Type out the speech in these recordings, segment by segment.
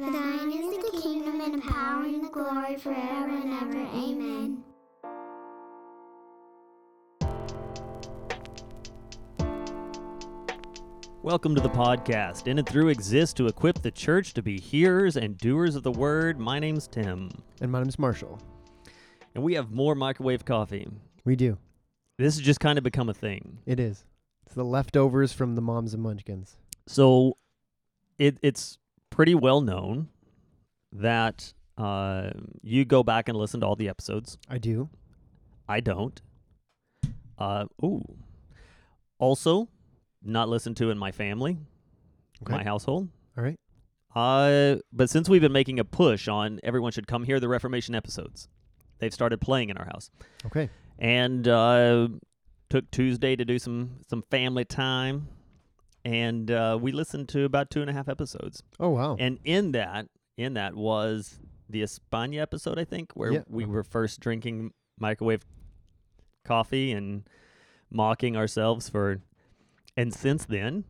For thine is the kingdom and the power and the glory forever and ever. Amen. Welcome to the podcast. In and through exists to equip the church to be hearers and doers of the word. My name's Tim, And my name's Marshall. and we have more microwave coffee. We do. This has just kind of become a thing. It is. It's the leftovers from the moms and munchkins. So it it's pretty well known that uh, you go back and listen to all the episodes. I do. I don't. Uh, ooh. Also, not listened to in my family, Okay. my household. All right. Uh, but since we've been making a push on everyone should come hear the Reformation episodes, they've started playing in our house. Okay. And uh, took Tuesday to do some some family time, and uh, we listened to about two and a half episodes. Oh wow. And in that, in that was the España episode, I think, where Yeah. we were first drinking microwave coffee and mocking ourselves for. And since then,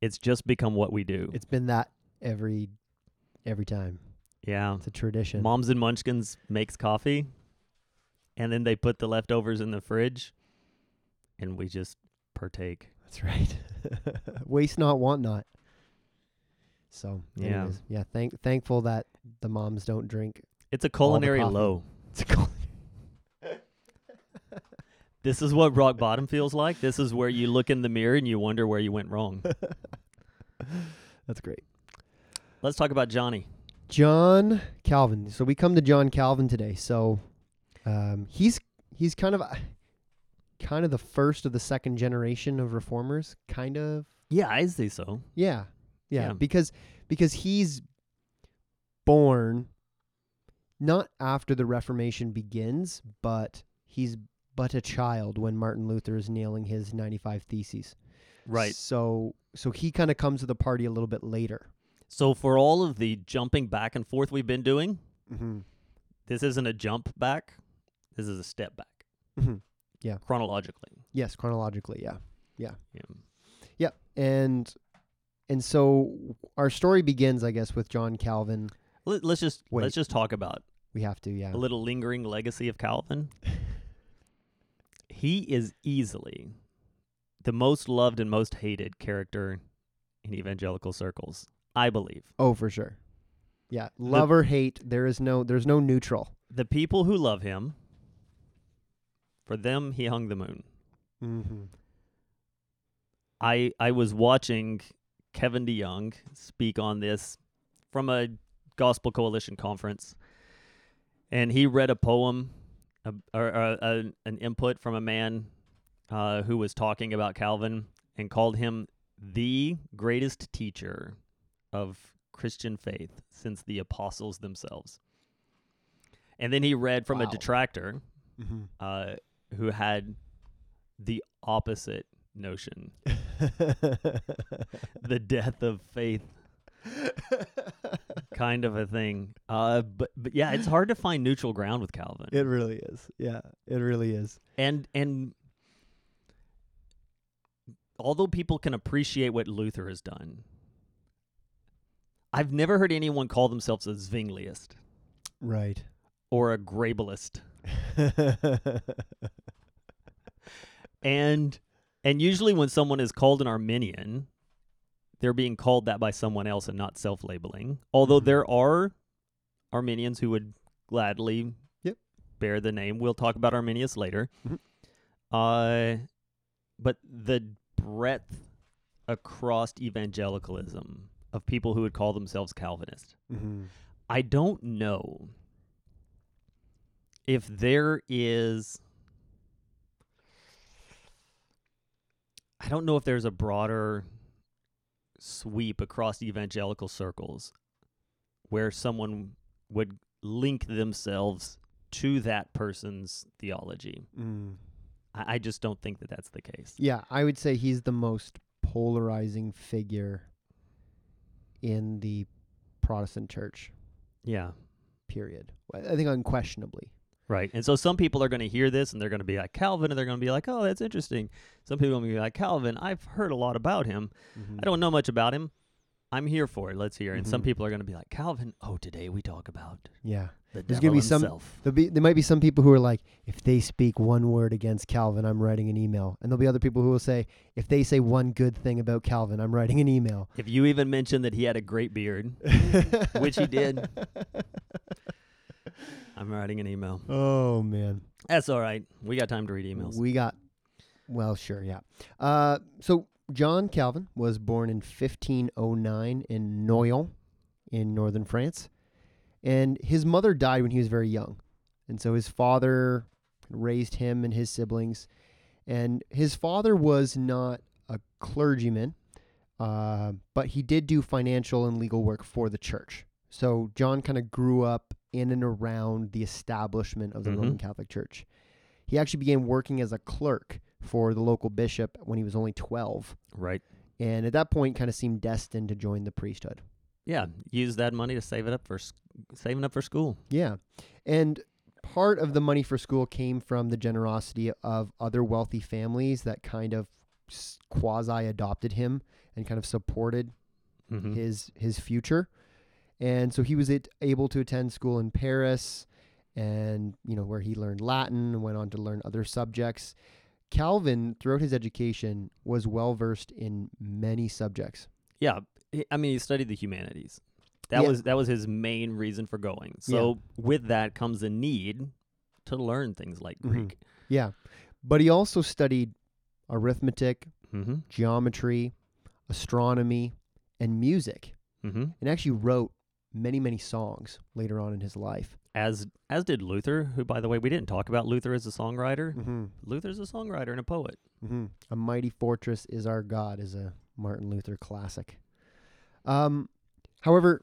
it's just become what we do. it's been that every every time. yeah. It's a tradition. Moms and Munchkins makes coffee, and then they put the leftovers in the fridge, and we just partake. That's right. Waste not, want not. So Yeah. anyways, yeah. Thank thankful that the moms don't drink. It's a culinary low. It's cool. This is what rock bottom feels like. This is where you look in the mirror and you wonder where you went wrong. That's great. Let's talk about Johnny. John Calvin. So we come to John Calvin today. So um, he's he's kind of kind of the first of the second generation of reformers. Kind of. Yeah, I say so. Yeah. Yeah, Yeah. because because he's born not after the Reformation begins, but he's but a child when Martin Luther is nailing his 95 theses. Right. So so he kind of comes to the party a little bit later. So for all of the jumping back and forth we've been doing, Mm-hmm. this isn't a jump back. This is a step back Mm-hmm. Chronologically. Yes, chronologically, yeah. Yeah. Yeah, and and so our story begins, I guess, with John Calvin. Let, let's just Wait. let's just talk about We have to, yeah. a little lingering legacy of Calvin. he is easily the most loved and most hated character in evangelical circles, I believe. Oh, for sure. Yeah, love or hate, there is no there's no neutral. The people who love him, for them, he hung the moon. Mm-hmm. I I was watching Kevin DeYoung speak on this from a Gospel Coalition conference, and he read a poem a, or, or a, an input from a man uh, who was talking about Calvin and called him the greatest teacher of Christian faith since the apostles themselves. And then he read from a detractor Mm-hmm. uh, who had the opposite notion the death of faith kind of a thing. Uh, but but yeah, it's hard to find neutral ground with Calvin. it really is. Yeah, it really is. and and although people can appreciate what Luther has done, I've never heard anyone call themselves a Zwingliist Right. or a Grebelist. And and usually when someone is called an Arminian, they're being called that by someone else and not self-labeling. Although Mhm. there are Arminians who would gladly Yep. bear the name. We'll talk about Arminius later. Mhm. Uh but the breadth across evangelicalism of people who would call themselves Calvinist. mm-hmm. I don't know if there is I don't know if there's a broader sweep across evangelical circles where someone would link themselves to that person's theology. Mm. I, I just don't think that that's the case. Yeah, I would say he's the most polarizing figure in the Protestant church. Yeah. Period. I I think unquestionably. Right. And so some people are going to hear this and they're going to be like Calvin and they're going to be like, oh, that's interesting. Some people are going to be like, Calvin, I've heard a lot about him. Mhm. I don't know much about him. I'm here for it. Let's hear. And some Mhm. people are going to be like, Calvin, oh, today we talk about Yeah. the There's gonna be some- himself. Be there might be some people who are like, if they speak one word against Calvin, I'm writing an email. And there'll be other people who will say, if they say one good thing about Calvin, I'm writing an email. If you even mention that he had a great beard, Which he did. I'm writing an email. oh man. That's all right. We got time to read emails. We got well, sure, yeah. Uh so John Calvin was born in 1509 in Noyon in northern France. And his mother died when he was very young. And so his father raised him and his siblings. And his father was not a clergyman, uh, but he did do financial and legal work for the church. So John kind of grew up in and around the establishment of the Mhm. Roman Catholic Church. He actually began working as a clerk for the local bishop when he was only 12. right. And at that point, kind of seemed destined to join the priesthood. Yeah. Use that money to save it up for saving up for school. Yeah. And part of the money for school came from the generosity of other wealthy families that kind of quasi adopted him and kind of supported Mm-hmm. his his future. And so he was it, able to attend school in Paris and you know where he learned Latin and went on to learn other subjects. Calvin throughout his education was well versed in many subjects. Yeah. I mean, he studied the humanities. That Yeah. was that was his main reason for going. So with that comes a need to learn things like Mhm. Greek. Yeah. But he also studied arithmetic, Mm-hmm. geometry, astronomy, and music, Mm-hmm. and actually wrote many, many songs later on in his life. As as did Luther, who by the way we didn't talk about Luther as a songwriter. Mm-hmm. Luther's a songwriter and a poet. Mm-hmm. A mighty fortress is our God is a Martin Luther classic. Um, however,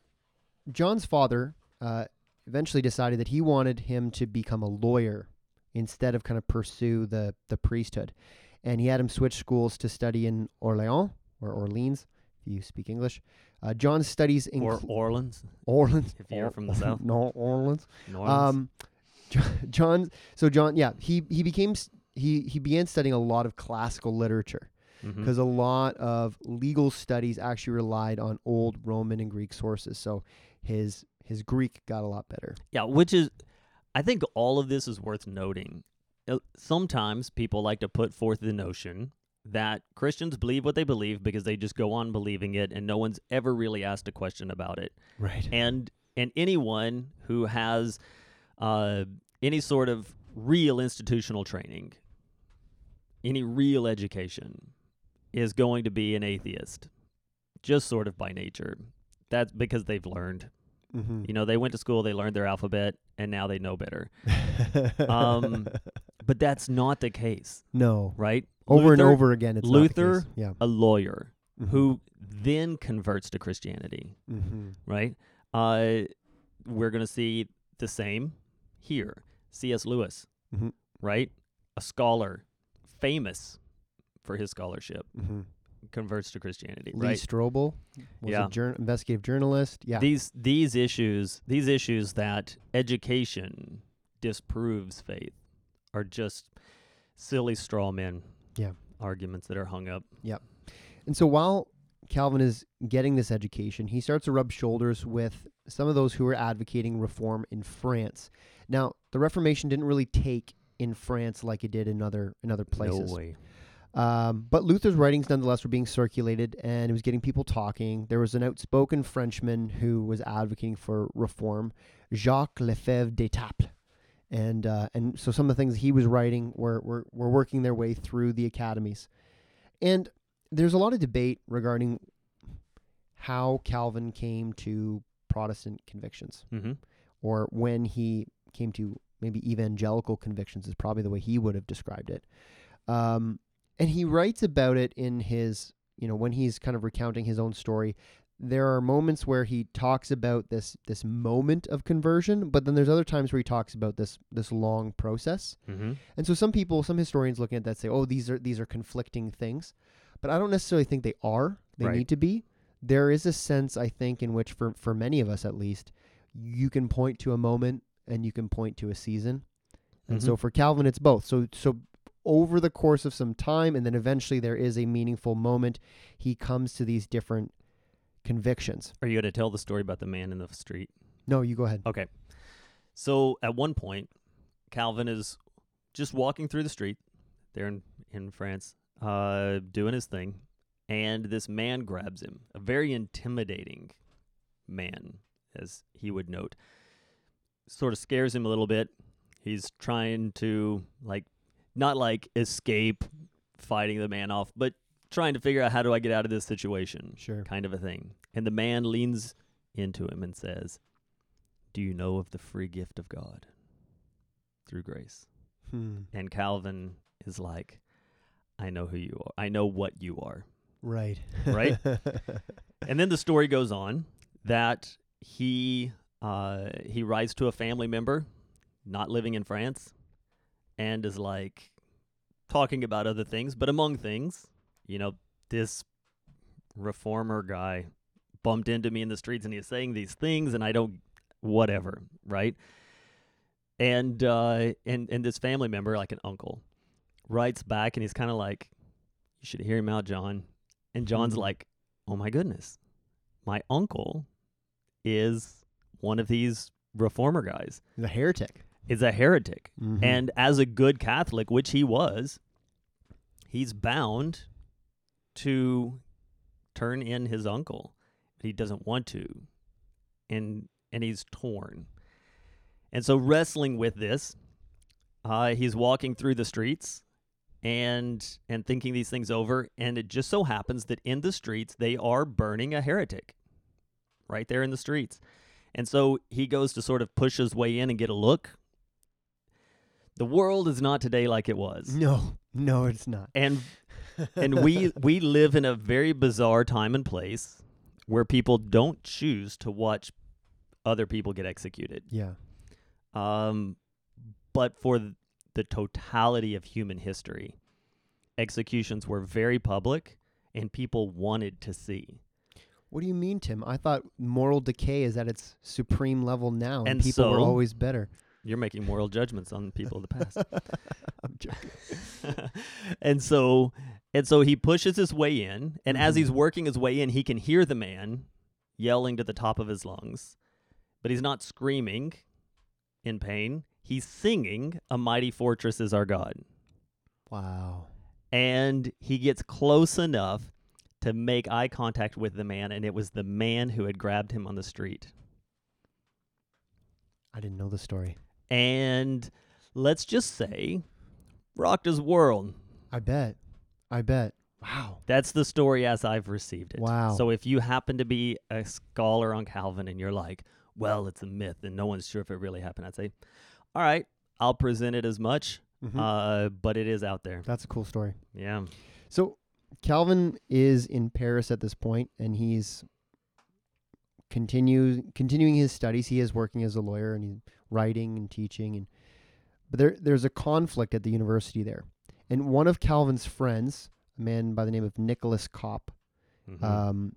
John's father uh, eventually decided that he wanted him to become a lawyer instead of kind of pursue the the priesthood, and he had him switch schools to study in Orléans or Orleans, if you speak English. Uh, John's studies in Or Orleans, Orleans, if you're from the south. no Orleans. New Orleans. Um, John. So John, yeah, he he became he he began studying a lot of classical literature because a lot of legal studies actually relied on old Roman and Greek sources. So his his Greek got a lot better. Yeah, which is, I think all of this is worth noting. Uh, Sometimes people like to put forth the notion that Christians believe what they believe because they just go on believing it and no one's ever really asked a question about it. Right. And and anyone who has uh, any sort of real institutional training, any real education, is going to be an atheist, just sort of by nature. That's because they've learned. Mm-hmm. You know, they went to school, they learned their alphabet, and now they know better. um, But that's not the case, no. right? Over Luther, and over again, it's not the Luther, case. Yeah. a lawyer Mhm. who then converts to Christianity, Mhm. right? Uh, we're going to see the same here. C.S. Lewis, Mhm. right? A scholar, famous for his scholarship, Mhm. converts to Christianity, Lee right? Strobel was Yeah. a jour- investigative journalist. Yeah. These these issues, these issues that education disproves faith, are just silly straw men. Yeah. arguments that are hung up. Yeah. And so while Calvin is getting this education, he starts to rub shoulders with some of those who are advocating reform in France. Now, the Reformation didn't really take in France like it did in other in other places. No way. Um, but Luther's writings nonetheless were being circulated and it was getting people talking. There was an outspoken Frenchman who was advocating for reform, Jacques Lefèvre d'Étaples. And uh, and so some of the things he was writing were, were were working their way through the academies. And there's a lot of debate regarding how Calvin came to Protestant convictions Mm-hmm. or when he came to maybe evangelical convictions is probably the way he would have described it. Um, and he writes about it in his, you know, when he's kind of recounting his own story. There are moments where he talks about this this moment of conversion, but then there's other times where he talks about this this long process. Mm-hmm. And so some people, some historians looking at that say, "Oh, these are these are conflicting things," but I don't necessarily think they are. They Right. need to be. There is a sense, I think, in which, for for many of us at least, you can point to a moment and you can point to a season. And so for Calvin, it's both. So so over the course of some time, and then eventually there is a meaningful moment. He comes to these different convictions. Are you going to tell the story about the man in the street? No, you go ahead. Okay. So at one point, Calvin is just walking through the street there in, in France, uh, doing his thing, and this man grabs him, a very intimidating man, as he would note. Sort of scares him a little bit. He's trying to, like, not like escape fighting the man off, but trying to figure out how do I get out of this situation, Sure. kind of a thing. And the man leans into him and says, Do you know of the free gift of God through grace? Hmm. And Calvin is like, I know who you are. I know what you are. Right. Right? And then the story goes on that he uh, he writes to a family member not living in France and is like talking about other things, but among things, you know, this reformer guy bumped into me in the streets and he's saying these things and I don't whatever, right? And uh and and this family member like an uncle writes back and he's kind of like you should hear him out, John. And John's Mhm. like, "Oh my goodness. My uncle is one of these reformer guys. the heretic. Is a heretic. Mhm. And as a good Catholic, which he was, he's bound to turn in his uncle. But he doesn't want to. And and he's torn. And so wrestling with this, uh, he's walking through the streets and and thinking these things over, and it just so happens that in the streets they are burning a heretic. Right there in the streets. And so he goes to sort of push his way in and get a look. The world is not today like it was. no, no, it's not. And and we we live in a very bizarre time and place where people don't choose to watch other people get executed. yeah, Um, but for the totality of human history, executions were very public and people wanted to see. What do you mean, Tim? I thought moral decay is at its supreme level now, and, And people were always better. You're making moral judgments on people of the past. I'm joking. and so and so he pushes his way in and as Mhm. he's working his way in he can hear the man yelling to the top of his lungs but he's not screaming in pain he's singing a mighty fortress is our god Wow. and he gets close enough to make eye contact with the man and it was the man who had grabbed him on the street I didn't know the story. And let's just say rocked his world I bet. I bet. Wow. That's the story as I've received it. Wow. So if you happen to be a scholar on Calvin and you're like, well, it's a myth and no one's sure if it really happened, I'd say, all right, I'll present it as much, Mhm. uh, but it is out there. That's a cool story. Yeah. So Calvin is in Paris at this point, and he's continue continuing his studies. He is working as a lawyer, and he's writing and teaching. And but there there's a conflict at the university there, and one of Calvin's friends, a man by the name of Nicolas Cop, Mhm. um,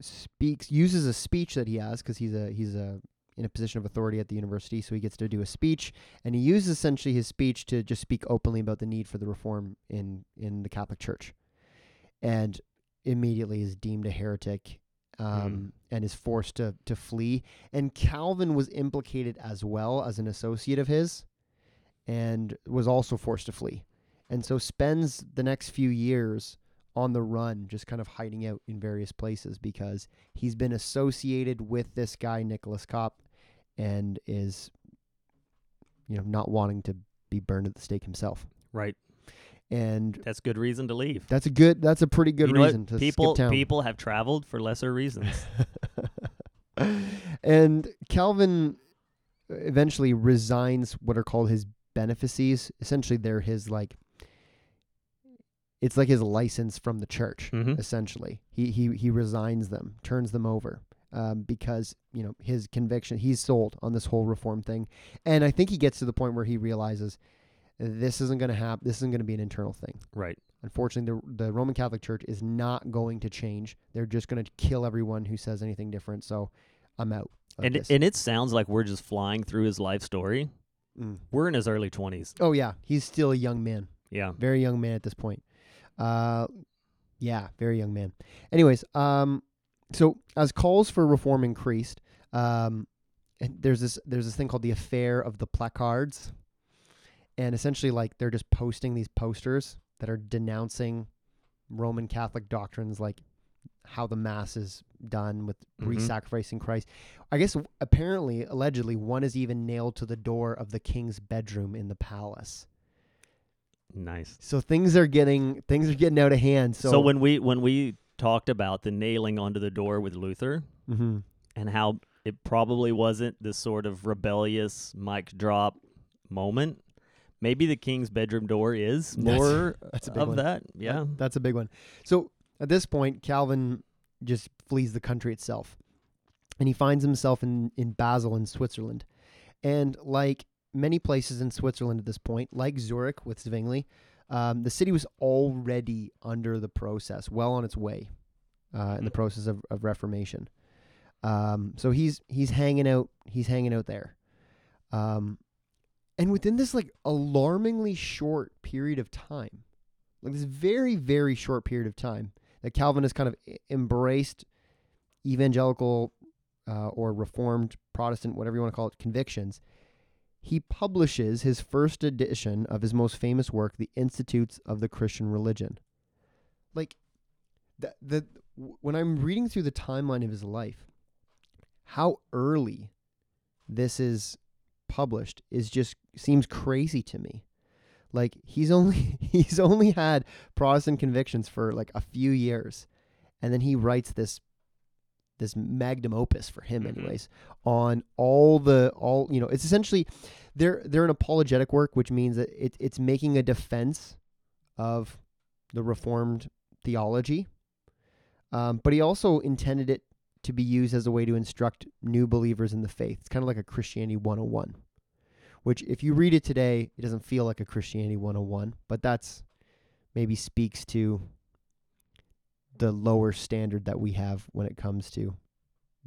speaks uses a speech that he has because he's a he's a in a position of authority at the university, so he gets to do a speech, and he uses essentially his speech to just speak openly about the need for the reform in in the Catholic Church, and immediately is deemed a heretic. Um, and is forced to to flee. And Calvin was implicated as well as an associate of his, and was also forced to flee. And so spends the next few years on the run, just kind of hiding out in various places because he's been associated with this guy Nicolas Cop, and is, you know, not wanting to be burned at the stake himself. right. And That's a good reason to leave. that's a good. That's a pretty good You know what? reason to people skip town. people have traveled for lesser reasons. and Calvin eventually resigns what are called his benefices. Essentially, they're his like. It's like his license from the church. Mhm. Essentially, he he he resigns them, turns them over, um, because you know his conviction. He's sold on this whole reform thing, and I think he gets to the point where he realizes this isn't going to happen. This isn't going to be an internal thing. right. Unfortunately, the the Roman Catholic Church is not going to change. They're just going to kill everyone who says anything different. So, I'm out. And this. and it sounds like we're just flying through his life story. Mm. We're in his early 20s. Oh yeah, he's still a young man, Yeah. very young man at this point. Uh, yeah, very young man. Anyways, um, so as calls for reform increased, um, and there's this there's this thing called the affair of the placards, and essentially like they're just posting these posters that are denouncing Roman Catholic doctrines like how the mass is done with Mhm. re-sacrificing Christ. I guess apparently, allegedly, one is even nailed to the door of the king's bedroom in the palace. Nice. So things are getting things are getting out of hand. So, So, when we when we talked about the nailing onto the door with Luther Mhm. and how it probably wasn't this sort of rebellious mic drop moment, maybe the king's bedroom door is more that's big of one. that. Yeah. That- that's a big one. So at this point, Calvin just flees the country itself, and he finds himself in in Basel in Switzerland, and like many places in Switzerland at this point, like Zurich with Zwingli, um, the city was already under the process, well on its way, uh, in the Mm. process of, of reformation. Um, so he's he's hanging out he's hanging out there, um, and within this like alarmingly short period of time, like this very very short period of time, that Calvin has kind of embraced evangelical uh, or reformed Protestant, whatever you want to call it, convictions. He publishes his first edition of his most famous work, The Institutes of the Christian Religion. Like, the, the when I'm reading through the timeline of his life, how early this is published is just seems crazy to me. Like he's only he's only had Protestant convictions for like a few years, and then he writes this this magnum opus for him, Mhm. anyways, on all the all you know. It's essentially they're they're an apologetic work, which means that it, it's making a defense of the Reformed theology. Um, but he also intended it to be used as a way to instruct new believers in the faith. It's kind of like a Christianity 101, which, if you read it today, it doesn't feel like a Christianity 101, but that's maybe speaks to the lower standard that we have when it comes to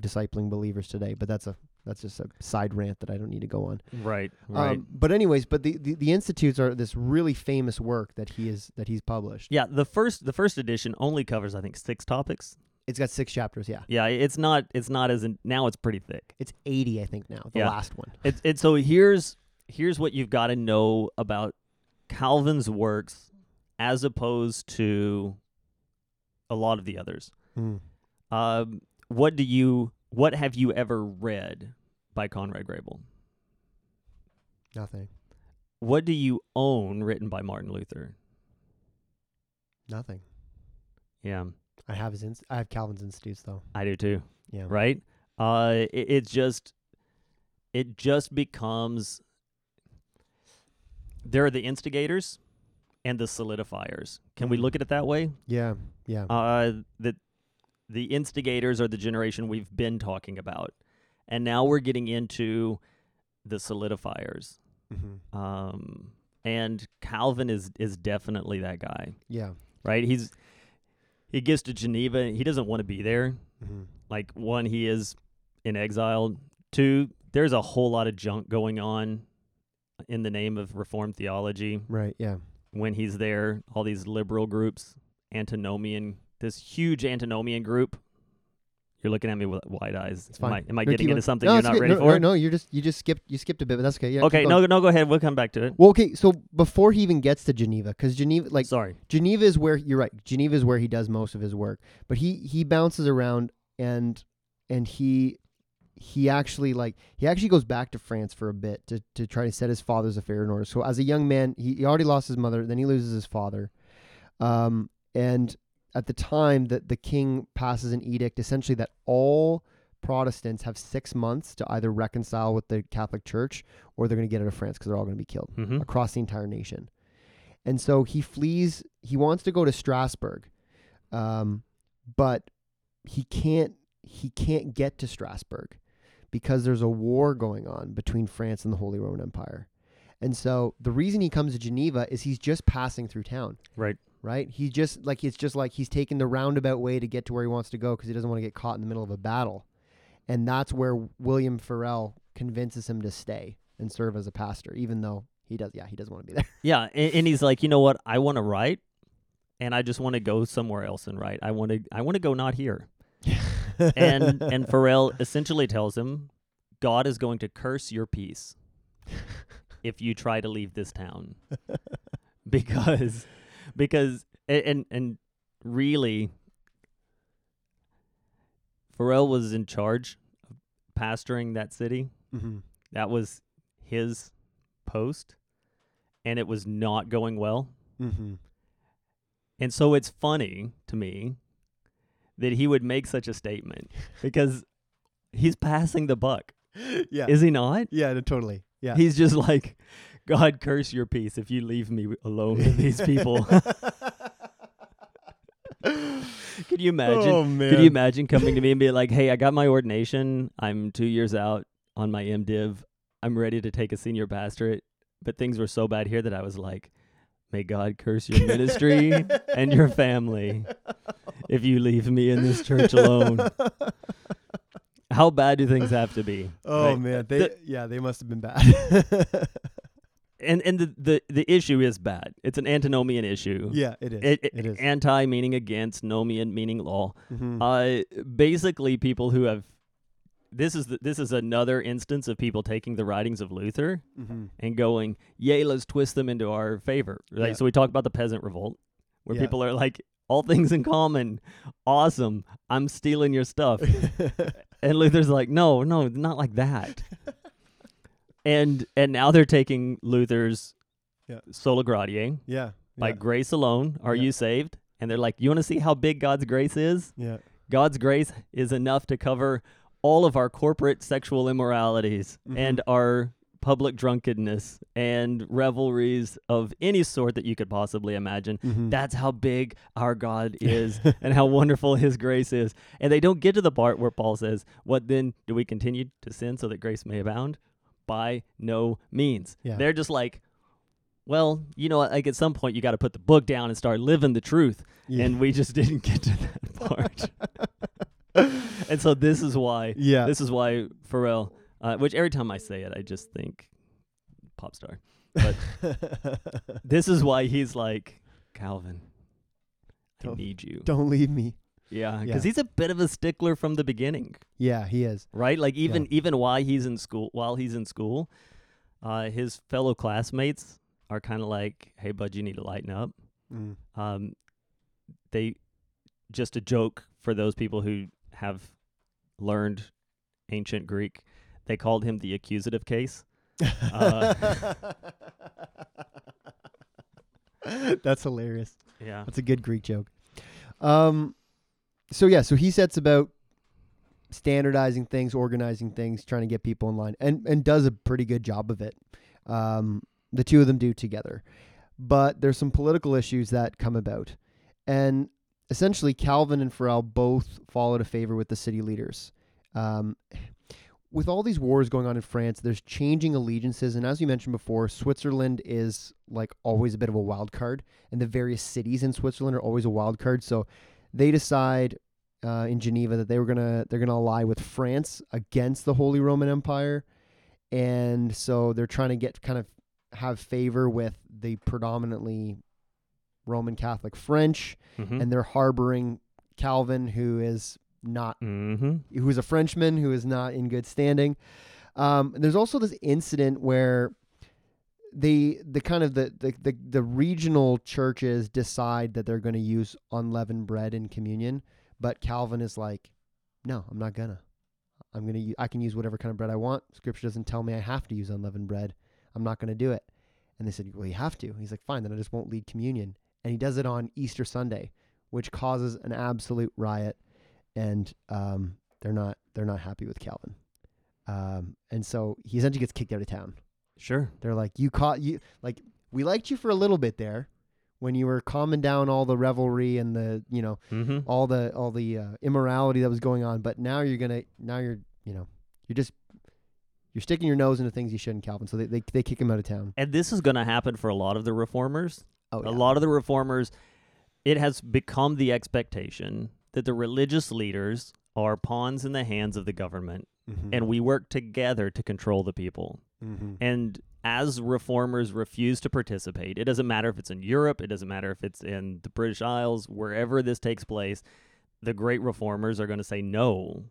discipling believers today. But that's a that's just a side rant that I don't need to go on. Right. Right. Um, but anyways, but the, the the institutes are this really famous work that he is that he's published. yeah. The first the first edition only covers I think six topics. It's got six chapters. Yeah, Yeah. It's not it's not as in, now it's pretty thick. it's eighty, I think now. The Yeah. last one. It's it's so here's here's what you've got to know about Calvin's works as opposed to a lot of the others. Mm. Um, what do you what have you ever read by Conrad Grebel? Nothing. What do you own written by Martin Luther? Nothing. Yeah, I have his. Inst- I have Calvin's institutes though. I do too. Yeah. Right? Uh, it, it just it just becomes there are the instigators and the solidifiers. Can we Mhm. look at it that way? Yeah. Yeah. Uh, that the instigators are the generation we've been talking about, and now we're getting into the solidifiers. hmm Um, and Calvin is is definitely that guy, Yeah. right? He's he gets to Geneva. He doesn't want to be there. hmm Like one, he is in exile. Two, there's a whole lot of junk going on in the name of Reformed theology. Right. Yeah. When he's there, all these liberal groups, antinomian, this huge antinomian group. You're looking at me with wide eyes. It's Am I, fine. am I No, getting into something No, you're not good. ready no, for? No, no, you just you just skipped you skipped a bit, but that's okay. Yeah. okay, no, no, go ahead. We'll come back to it. Well, okay. So before he even gets to Geneva, because Geneva, like Sorry. Geneva is where you're right. Geneva is where he does most of his work, but he he bounces around and and he he actually like he actually goes back to France for a bit to to try to set his father's affair in order. So as a young man, he, he already lost his mother, then he loses his father, um, and at the time that the king passes an edict essentially that all Protestants have six months to either reconcile with the Catholic Church or they're going to get out of France because they're all going to be killed Mm-hmm. across the entire nation. And so he flees. He wants to go to Strasbourg, um, but he can't. He can't get to Strasbourg because there's a war going on between France and the Holy Roman Empire. And so the reason he comes to Geneva is he's just passing through town, Right. Right? He's just like it's just like he's taking the roundabout way to get to where he wants to go because he doesn't want to get caught in the middle of a battle. And that's where William Farel convinces him to stay and serve as a pastor, even though he does. Yeah, he doesn't want to be there. Yeah, and, and he's like, you know what? I want to write, and I just want to go somewhere else and write. I want to. I want to go not here. and and Farrell essentially tells him, God is going to curse your peace if you try to leave this town, because because and and really, Farel was in charge of pastoring that city. mm-hmm. That was his post, and it was not going well. Mm-hmm. And so it's funny to me that he would make such a statement because he's passing the buck, Yeah. is he not? yeah. No, totally. Yeah. He's just like, God curse your peace if you leave me alone with these people. Could you imagine? Oh. Could you imagine coming to me and being like, "Hey, I got my ordination. I'm two years out on my MDiv. I'm ready to take a senior pastorate, but things were so bad here that I was like, may God curse your ministry and your family if you leave me in this church alone." How bad do things have to be? Oh right? man. Uh, they The- yeah. They must have been bad. And and the, the the issue is bad. It's an antinomian issue. yeah. It is. It, it is. Anti meaning against, nomian meaning law. Mhm. Uh, basically, people who have this is the, this is another instance of people taking the writings of Luther Mhm. and going, "Yay, let's twist them into our favor." Right. Yeah. So we talk about the peasant revolt, where Yeah. people are like, "All things in common, awesome. I'm stealing your stuff," and Luther's like, "No, no, not like that." and and now they're taking Luther's Yeah. sola gratia yeah. by yeah. grace alone are Yeah. you saved and they're like you want to see how big god's grace is Yeah. god's grace is enough to cover all of our corporate sexual immoralities Mhm. and our public drunkenness and revelries of any sort that you could possibly imagine Mhm. that's how big our god is and how wonderful his grace is and they don't get to the part where paul says what then do we continue to sin so that grace may abound by no means Yeah. they're just like well you know like at some point you got to put the book down and start living the truth Yeah. and we just didn't get to that part and so this is why yeah. this is why Farel uh, which every time i say it i just think pop star but this is why he's like calvin i Don't- need you Don't leave me. Yeah Yeah. because he's a bit of a stickler from the beginning Yeah, he is. right like even even while he's in school while he's in school uh his fellow classmates are kind of like hey bud you need to lighten up Mm. um they just a joke for those people who have learned ancient greek they called him the accusative case Uh, That's hilarious. yeah That's a good Greek joke. Um, so yeah, so he sets about standardizing things, organizing things, trying to get people in line, and and does a pretty good job of it. Um, the two of them do together, but there's some political issues that come about, and essentially Calvin and Farel both fall out of favor with the city leaders. Um, with all these wars going on in France, there's changing allegiances, and as you mentioned before, Switzerland is like always a bit of a wild card and the various cities in Switzerland are always a wild card. So they decide uh, in Geneva that they were gonna they're gonna ally with France against the Holy Roman Empire, and so they're trying to get kind of have favor with the predominantly Roman Catholic French, mm-hmm. and they're harboring Calvin, who is not mm-hmm. who is a Frenchman who is not in good standing. Um, there's also this incident where the the kind of the the, the, the regional churches decide that they're going to use unleavened bread in communion, but Calvin is like, no, I'm not gonna. I'm gonna. I can use whatever kind of bread I want. Scripture doesn't tell me I have to use unleavened bread. I'm not gonna do it. And they said, well, you have to. He's like, fine, then I just won't lead communion. And he does it on Easter Sunday, which causes an absolute riot and um, they're not they're not happy with Calvin. Um, and so he essentially gets kicked out of town. Sure They're like, "You caught you like we liked you for a little bit there, when you were calming down all the revelry and the you know mm-hmm. all the all the uh, immorality that was going on. But now you're gonna now you're you know you're just you're sticking your nose into things you shouldn't, Calvin. So they they, they kick him out of town. and this is going to happen for a lot of the reformers Oh, yeah. a lot of the reformers it has become the expectation that the religious leaders are pawns in the hands of the government Mm-hmm. and we work together to control the people mm-hmm. and as reformers refuse to participate it doesn't matter if it's in europe it doesn't matter if it's in the british isles wherever this takes place the great reformers are going to say no.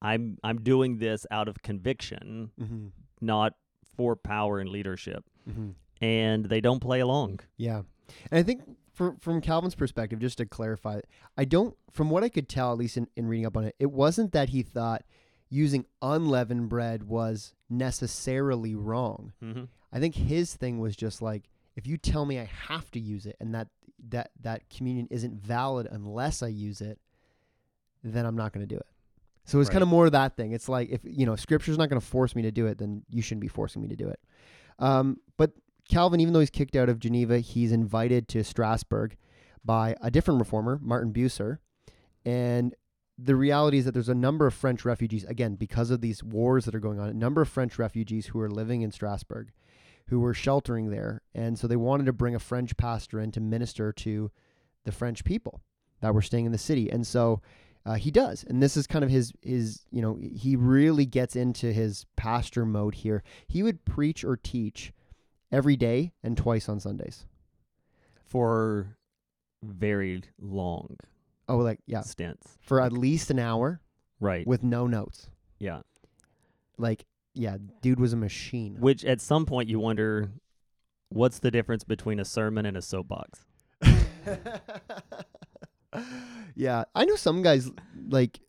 I'm I'm doing this out of conviction, Mm-hmm. not for power and leadership. Mm-hmm. And they don't play along. Yeah, and I think from from Calvin's perspective, just to clarify, I don't, from what I could tell, at least in, in reading up on it, it wasn't that he thought using unleavened bread was necessarily wrong. Mm-hmm. I think his thing was just like, if you tell me I have to use it and that that that communion isn't valid unless I use it, then I'm not going to do it. So it's kind of more of that thing. It's like if you know Scripture's not going to force me to do it, then you shouldn't be forcing me to do it. Um, but Calvin, even though he's kicked out of Geneva, he's invited to Strasbourg by a different reformer, Martin Bucer, and the reality is that there's a number of French refugees again because of these wars that are going on. A number of French refugees who are living in Strasbourg, who were sheltering there, and so they wanted to bring a French pastor in to minister to the French people that were staying in the city, and so uh, he does. And this is kind of his his you know he really gets into his pastor mode here. He would preach or teach every day and twice on Sundays. For very long Oh, like yeah, stints. for at least an hour Right. with no notes. yeah. Like yeah, dude was a machine. Which at some point you wonder what's the difference between a sermon and a soapbox? yeah, I know some guys like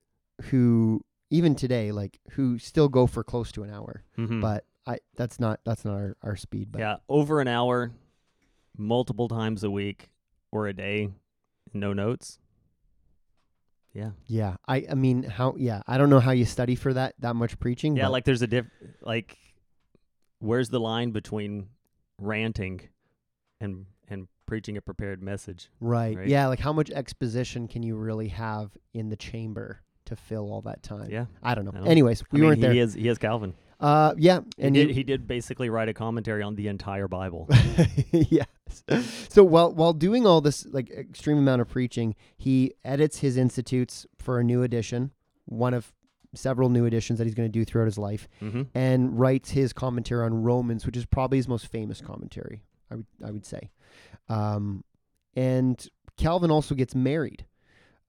who even today like who still go for close to an hour, Mm-hmm. but I that's not that's not our, our speed. But yeah, over an hour, multiple times a week or a day, no notes. Yeah. yeah, I I mean how yeah I don't know how you study for that that much preaching. Yeah, like there's a diff like where's the line between ranting and and preaching a prepared message? right, right? yeah, like how much exposition can you really have in the chamber to fill all that time? Yeah. I don't know. I don't- Anyways, I we mean, weren't he there. is he is Calvin. Uh, yeah, He and did you- he did basically write a commentary on the entire Bible. yes. So while while doing all this like extreme amount of preaching, he edits his institutes for a new edition, one of several new editions that he's going to do throughout his life, mm-hmm. and writes his commentary on Romans, which is probably his most famous commentary. I would I would say, um, and Calvin also gets married.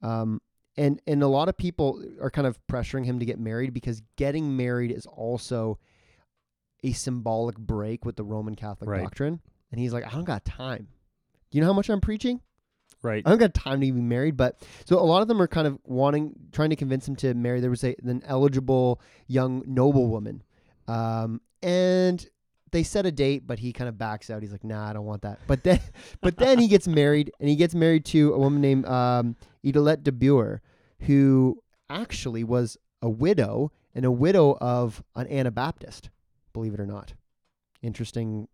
Um, and and a lot of people are kind of pressuring him to get married because getting married is also a symbolic break with the Roman Catholic Right. doctrine. And he's like, I don't got time. Do you know how much I'm preaching? Right. I don't got time to be married. But so a lot of them are kind of wanting, trying to convince him to marry. There was a, an eligible young noblewoman, um, and they set a date, but he kind of backs out. He's like, Nah, I don't want that. But then, but then he gets married, and he gets married to a woman named um, Idelette de Bure, who actually was a widow and a widow of an Anabaptist. Believe it or not, interesting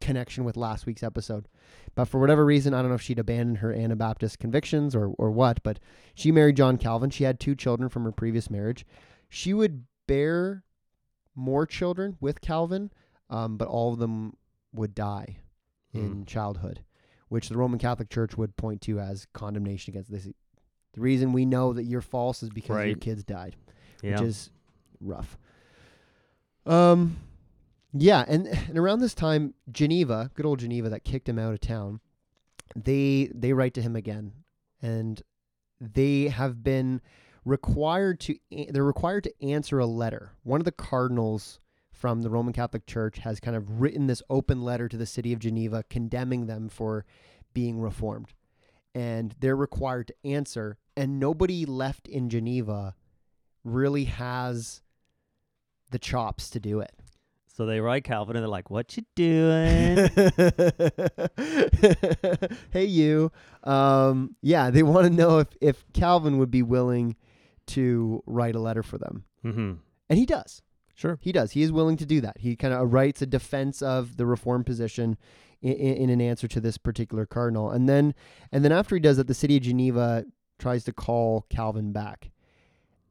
connection with last week's episode. But for whatever reason, I don't know if she'd abandoned her Anabaptist convictions or, or what, but she married John Calvin. She had two children from her previous marriage. She would bear more children with Calvin, um, but all of them would die in Mm. childhood, which the Roman Catholic Church would point to as condemnation against this. The reason we know that you're false is because your kids died Yeah. which is rough. Um, yeah, and and around this time, Geneva, good old Geneva, that kicked him out of town, they they write to him again, and they have been required to they're required to answer a letter. One of the cardinals from the Roman Catholic Church has kind of written this open letter to the city of Geneva condemning them for being reformed. And they're required to answer, and nobody left in Geneva really has the chops to do it. so they write Calvin and they're like, "What you doing?" hey you. Um, yeah, they want to know if if Calvin would be willing to write a letter for them. mm-hmm. And he does. Sure. He does. He is willing to do that. He kind of writes a defense of the reform position in, in, in an answer to this particular cardinal. And then and then after he does that, the city of Geneva tries to call Calvin back.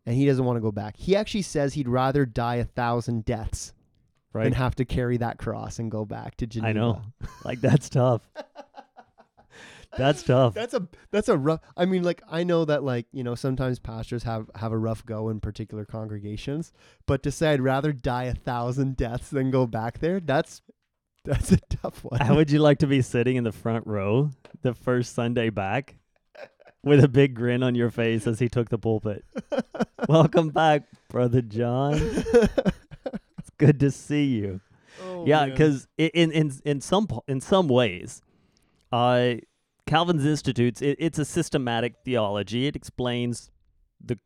And he doesn't want to go back. He actually says he'd rather die a thousand deaths Right. than have to carry that cross and go back to Geneva. I know. like that's tough. That's tough. That's a that's a rough. I mean, like I know that like you know sometimes pastors have have a rough go in particular congregations, but to say I'd rather die a thousand deaths than go back there, that's that's a tough one. How would you like to be sitting in the front row the first Sunday back with a big grin on your face as he took the pulpit. Welcome back, brother John. It's good to see you. Oh, yeah, because in in in some in some ways, uh, Calvin's Institutes it, it's a systematic theology. It explains the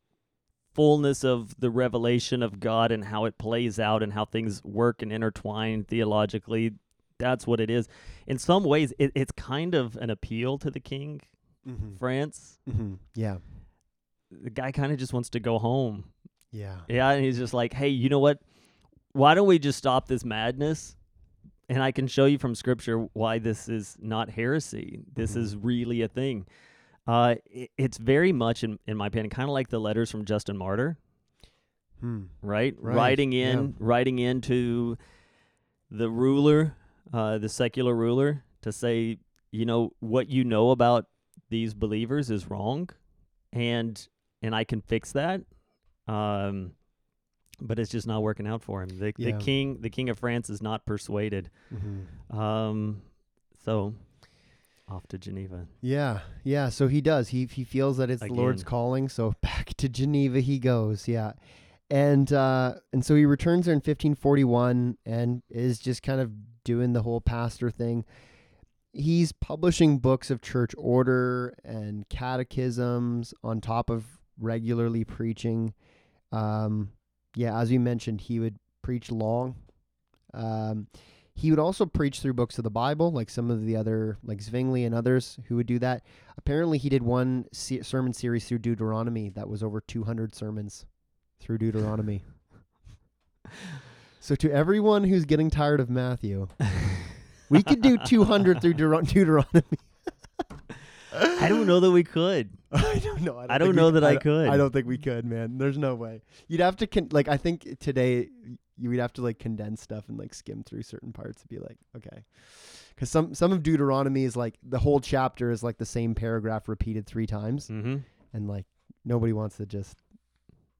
fullness of the revelation of God and how it plays out and how things work and intertwine theologically. That's what it is. In some ways, it, it's kind of an appeal to the king, Mhm. France. Mhm. Yeah. The guy kind of just wants to go home. Yeah. Yeah, and he's just like, hey, you know what? Why don't we just stop this madness? And I can show you from scripture why this is not heresy. This Mhm. is really a thing. Uh, i it's very much, in, in my opinion, kind of like the letters from Justin Martyr, Hmm. right? Right, Writing yeah. in, writing into the ruler, uh, the secular ruler, to say, you know, what you know about these believers is wrong, and and I can fix that. Um, but it's just not working out for him. The Yeah. the king, the king of France, is not persuaded. Mhm. Um, so off to Geneva. Yeah, yeah. So he does. He he feels that it's the Lord's calling. So back to Geneva he goes. Yeah, and uh, and so he returns there in 1541 and is just kind of doing the whole pastor thing. He's publishing books of church order and catechisms on top of regularly preaching. Um, yeah, as you mentioned, he would preach long. Um, he would also preach through books of the Bible, like some of the other, like Zwingli and others who would do that. Apparently, he did one se- sermon series through Deuteronomy that was over 200 sermons through Deuteronomy. so, to everyone who's getting tired of Matthew, we could do 200 through Deut- Deuteronomy. I don't know that we could. I don't know. I don't think know we, that I don't- could. I don't think we could, man. There's no way. You'd have to con- like. I think today you would have to like condense stuff and like skim through certain parts and be like, okay, because some some of Deuteronomy is like the whole chapter is like the same paragraph repeated three times, Mm-hmm. and like nobody wants to just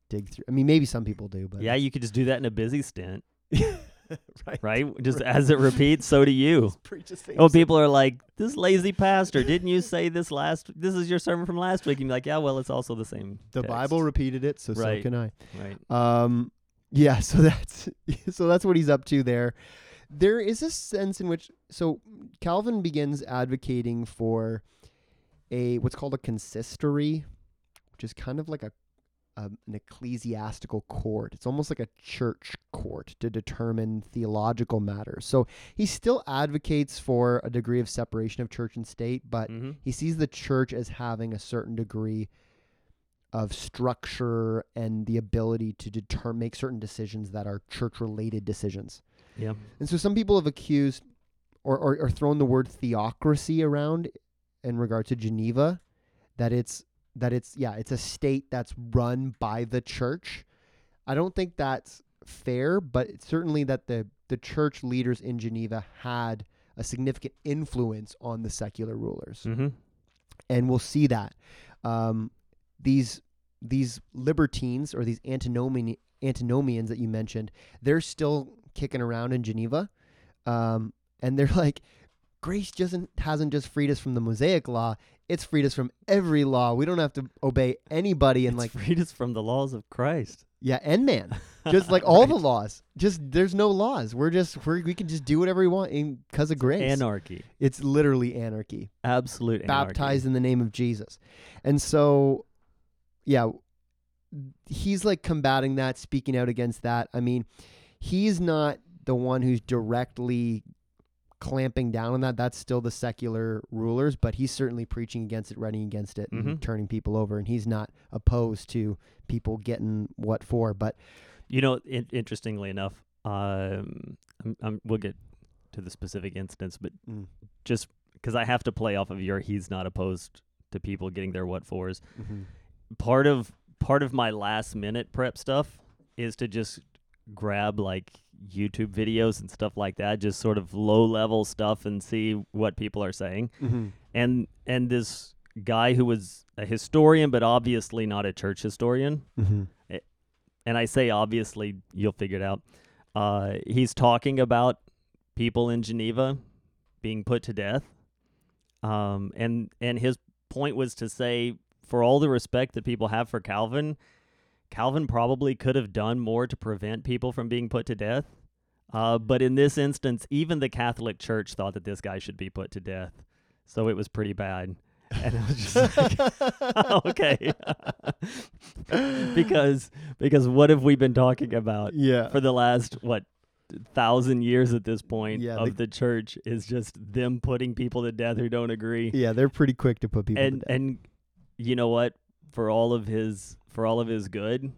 dig through. I mean, maybe some people do, but Yeah, you could just do that in a busy stint, right. right? Just Right. as it repeats, so do you. Just preach the same Oh, thing. people are like, "This lazy pastor, didn't you say this last? This is your sermon from last week." And you're like, "Yeah, well, it's also the same." The text." Bible repeated it, so Right. so can I. right? Um, yeah, so that's so that's what he's up to there. There is a sense in which so Calvin begins advocating for a what's called a consistory, which is kind of like a, a an ecclesiastical court. It's almost like a church court to determine theological matters. So he still advocates for a degree of separation of church and state, but Mm-hmm. he sees the church as having a certain degree of structure and the ability to deter make certain decisions that are church related decisions. Yeah. And so some people have accused or, or, or thrown the word theocracy around in regard to Geneva, that it's that it's yeah, it's a state that's run by the church. I don't think that's fair, but it's certainly that the the church leaders in Geneva had a significant influence on the secular rulers Mm-hmm. and we'll see that um, these these libertines or these antinomian antinomians that you mentioned, they're still kicking around in Geneva, um, and they're like, grace doesn't hasn't just freed us from the Mosaic law; it's freed us from every law. We don't have to obey anybody, and it's like freed us from the laws of Christ. yeah, and man, just like all the laws. Just there's no laws. We're just we're, we can just do whatever we want because of grace. Anarchy, it's literally anarchy absolute anarchy. baptized in the name of Jesus. And so, yeah, he's like combating that, speaking out against that. I mean, he's not the one who's directly clamping down on that. That's still the secular rulers, but he's certainly preaching against it, running against it, and Mhm. turning people over. And he's not opposed to people getting what for. But You know, in- interestingly enough, um, I'm, I'm, we'll get to the specific instance, but mm, just because I have to play off of your, he's not opposed to people getting their what fors. mhm. Part of part of my last minute prep stuff is to just grab like YouTube videos and stuff like that, just sort of low level stuff, and see what people are saying. Mhm. And and this guy who was a historian, but obviously not a church historian, Mhm. and I say obviously, you'll figure it out. Uh, he's talking about people in Geneva being put to death, um, and and his point was to say for all the respect that people have for Calvin, Calvin probably could have done more to prevent people from being put to death. Uh, but in this instance, even the Catholic Church thought that this guy should be put to death. So it was pretty bad. And it was just like, okay. because because what have we been talking about yeah. for the last what thousand years at this point Yeah, of the- the church is just them putting people to death who don't agree. yeah, they're pretty quick to put people and to death. and you know what? For all of his for all of his good,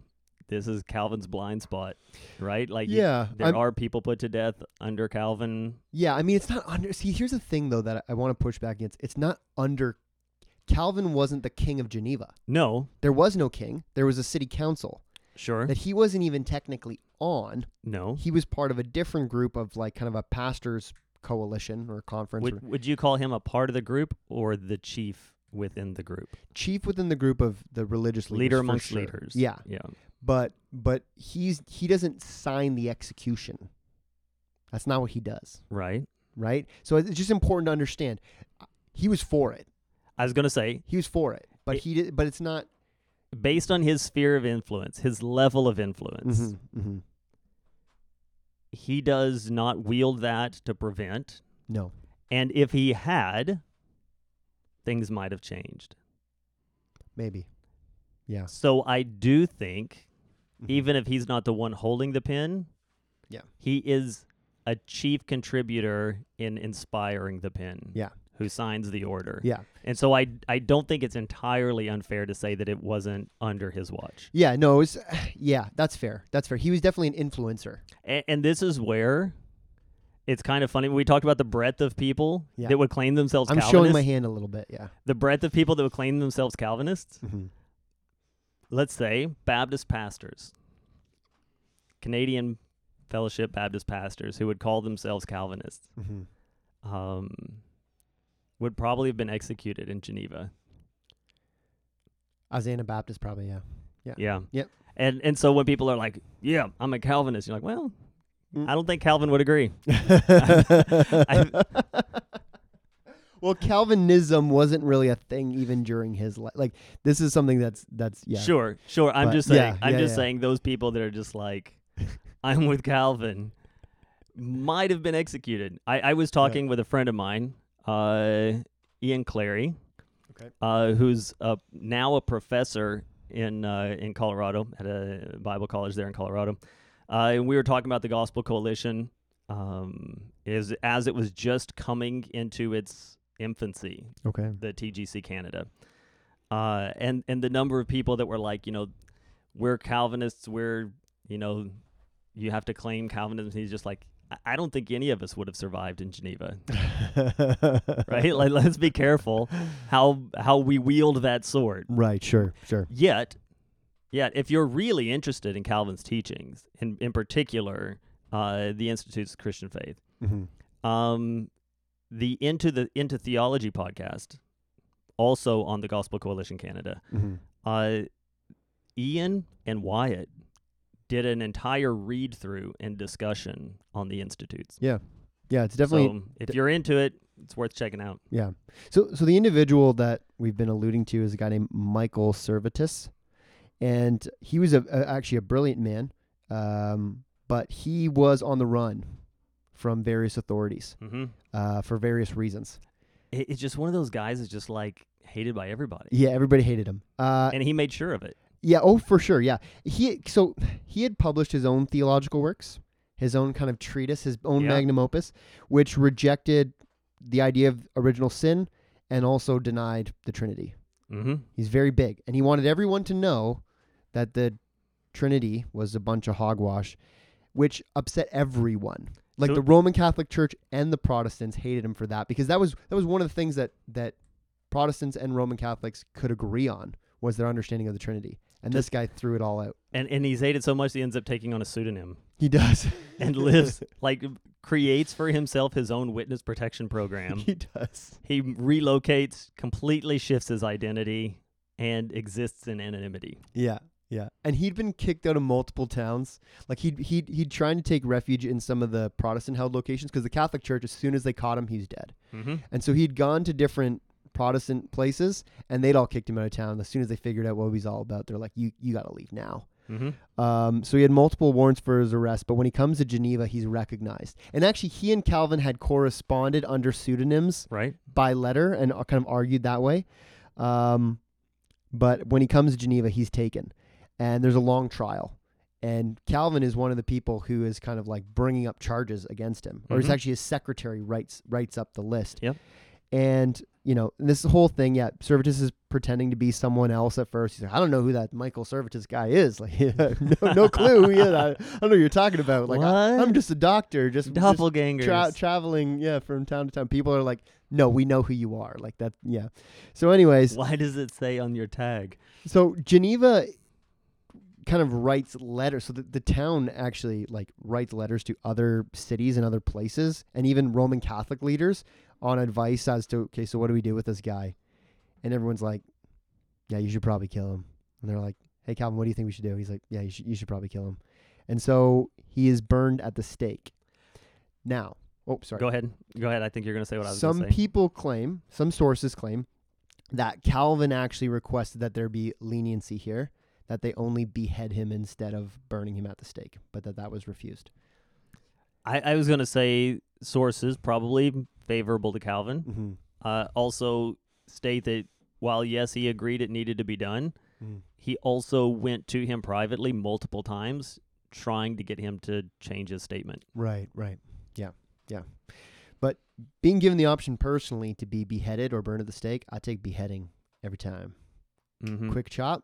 this is Calvin's blind spot, right? Like yeah, there I'm- are people put to death under Calvin. Yeah, I mean it's not under. See, here's the thing though that I, I want to push back against. It's not under. Calvin wasn't the king of Geneva. No, There was no king. There was a city council sure, that he wasn't even technically on. no. He was part of a different group of like kind of a pastors coalition or conference. or Would would you call him a part of the group or the chief within the group? chief within the group of the religious leaders. Leader amongst sure. leaders. Yeah, yeah. but but he's he doesn't sign the execution. That's not what he does, Right. right? So it's just important to understand. He was for it. I was gonna say, He was for it, but It- he did. But it's not. based on his sphere of influence, his level of influence, Mhm, mhm. he does not wield that to prevent. No. And if he had, things might have changed. Maybe. Yeah. So I do think, Mhm. even if he's not the one holding the pen, Yeah. he is a chief contributor in inspiring the pen. Yeah. Who signs the order. Yeah. And so I I don't think it's entirely unfair to say that it wasn't under his watch. Yeah. No. It's yeah. That's fair. That's fair. He was definitely an influencer. And, and this is where it's kind of funny. We talked about the breadth of people Yeah. that would claim themselves I'm Calvinists. showing my hand a little bit. Yeah. the breadth of people that would claim themselves Calvinists. Mm-hmm. Let's say Baptist pastors, Canadian Fellowship Baptist pastors who would call themselves Calvinists, Mm-hmm. um, would probably have been executed in Geneva. As Anabaptist, probably. Yeah. Yeah. Yeah. Yep. And and so when people are like, "Yeah, I'm a Calvinist," you're like, "Well. I don't think Calvin would agree." well, Calvinism wasn't really a thing even during his life. Like this is something that's that's yeah. Sure, sure. I'm But- just saying. yeah, I'm yeah, just yeah. saying those people that are just like, I'm with Calvin, might have been executed. I, I was talking with a friend of mine, uh, Ian Clary, Okay. uh, who's uh, now a professor in uh, in Colorado at a Bible college there in Colorado, uh, and we were talking about the Gospel Coalition. Um, is as it was just coming into its infancy, Okay. the TGC Canada. Uh, and and the number of people that were like, you know, we're Calvinists, we're, you know, you have to claim Calvinism. He's just like, I- I don't think any of us would have survived in Geneva, right? like, let's be careful how how we wield that sword. Right. Sure. Sure. Yet, yet, if you're really interested in Calvin's teachings, in in particular, uh, the Institutes of Christian Faith, Mm-hmm. um, the into the into theology podcast, also on the Gospel Coalition Canada. Mm-hmm. Uh, Ian and Wyatt did an entire read through and discussion on the institutes. Yeah. Yeah. It's definitely so if you're into it, it's worth checking out. Yeah. So so the individual that we've been alluding to is a guy named Michael Servetus, and he was a, a actually a brilliant man, um, but he was on the run from various authorities hmm uh, for various reasons. It, it's just one of those guys that's just like hated by everybody, Yeah, everybody hated him. Uh, and he made sure of it. yeah. Oh, for sure. Yeah. He so he had published his own theological works, his own kind of treatise, his own Yeah. magnum opus, which rejected the idea of original sin and also denied the Trinity. hmm He's very big, and he wanted everyone to know that the Trinity was a bunch of hogwash, which upset everyone. Like So- the Roman Catholic Church and the Protestants hated him for that because that was that was one of the things that that Protestants and Roman Catholics could agree on was their understanding of the Trinity. And this guy threw it all out. And and he's hated so much he ends up taking on a pseudonym He does. and lives like creates for himself his own witness protection program. he does. He relocates, completely shifts his identity, and exists in anonymity. Yeah. Yeah. And he'd been kicked out of multiple towns. Like he'd he'd he'd trying to take refuge in some of the Protestant held locations because the Catholic Church, as soon as they caught him, he's dead. Mm-hmm. And so he'd gone to different Protestant places, and they'd all kicked him out of town as soon as they figured out what he was all about. They're like, "You you got to leave now." Mm-hmm. Um, so he had multiple warrants for his arrest, but when he comes to Geneva, he's recognized. And actually, he and Calvin had corresponded under pseudonyms Right. by letter and uh, kind of argued that way. Um, but when he comes to Geneva, he's taken, and there's a long trial. And Calvin is one of the people who is kind of like bringing up charges against him, or he's Mhm. actually his secretary writes writes up the list. Yep. And you know this whole thing, yeah, Servetus is pretending to be someone else at first. He's like, I don't know who that Michael Servetus guy is. Like, no, no clue who he is. I, I don't know what you're talking about. Like, I, am just a doctor, just, Doppelgangers. tra- traveling, yeah, from town to town. People are like, no, we know who you are. Like that, yeah. So, anyways, Why does it say on your tag? so Geneva kind of writes letters. So the, the town actually like writes letters to other cities and other places, and even Roman Catholic leaders on advice as to okay, so what do we do with this guy? And everyone's like, yeah, you should probably kill him. And they're like, hey, Calvin, what do you think we should do? He's like, yeah, you should you should probably kill him. And so he is burned at the stake. Now, oh, sorry. Go ahead. Go ahead. I think you're going to say what I was Some going to say. people claim, some sources claim, that Calvin actually requested that there be leniency here, that they only behead him instead of burning him at the stake, but that that was refused. I, I was going to say sources probably favorable to Calvin. Mm-hmm. Uh, also state that while yes, he agreed it needed to be done, Mm. he also went to him privately multiple times trying to get him to change his statement. Right, right. Yeah, yeah. But being given the option personally to be beheaded or burned at the stake, I take beheading every time. Mm-hmm. Quick chop.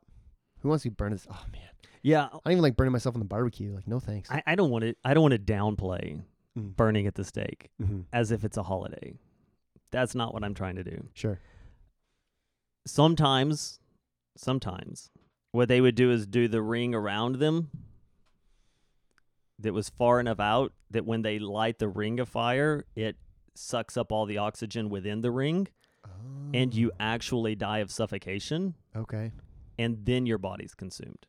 Who wants to be burned? The, oh man, Yeah, I don't even like burning myself on the barbecue. Like, no thanks. I, I don't want to. I don't want to downplay Mm. burning at the stake mm-hmm. as if it's a holiday. That's not what I'm trying to do. Sure. Sometimes, sometimes, what they would do is do the ring around them that was far enough out that when they light the ring of fire, it sucks up all the oxygen within the ring, and you actually die of suffocation, Okay. And then your body's consumed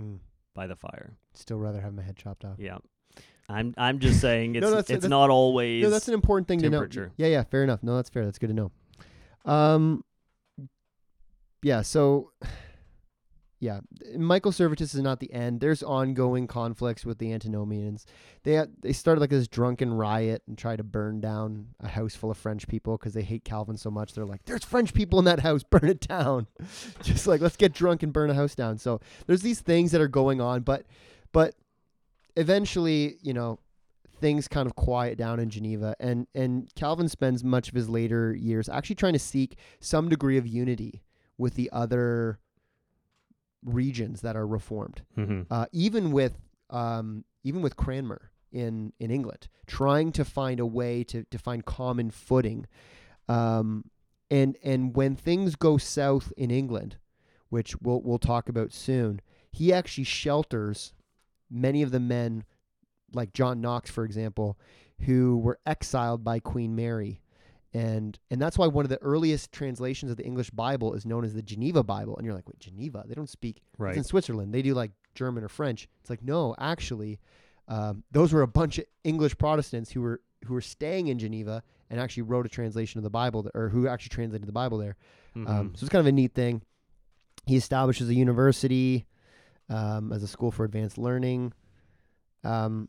Mm. by the fire. Still rather have my head chopped off. Yeah. I'm I'm just saying it's No, that's- it's that's- not always No, that's an important thing to know. temperature. Yeah, yeah, fair enough. No, that's fair. That's good to know. Um, yeah. So, yeah, Michael Servetus is not the end. There's ongoing conflicts with the Antinomians. They uh, they started like this drunken riot and tried to burn down a house full of French people because they hate Calvin so much. They're like, "There's French people in that house. Burn it down." Just like let's get drunk and burn a house down. So there's these things that are going on, but but eventually, you know, things kind of quiet down in Geneva and and Calvin spends much of his later years actually trying to seek some degree of unity with the other regions that are reformed Mm-hmm. uh, even with um, even with Cranmer in in England trying to find a way to to find common footing um, and and when things go south in England which we'll we'll talk about soon he actually shelters many of the men like John Knox for example who were exiled by Queen Mary and and that's why one of the earliest translations of the English Bible is known as the Geneva Bible and you're like wait Geneva they don't speak Right. it's in Switzerland. They do like German or French. It's like no, actually, um, those were a bunch of English Protestants who were who were staying in Geneva and actually wrote a translation of the Bible, th- or who actually translated the Bible there. Mhm. Um, so it's kind of a neat thing. He establishes a university um, as a school for advanced learning. Um,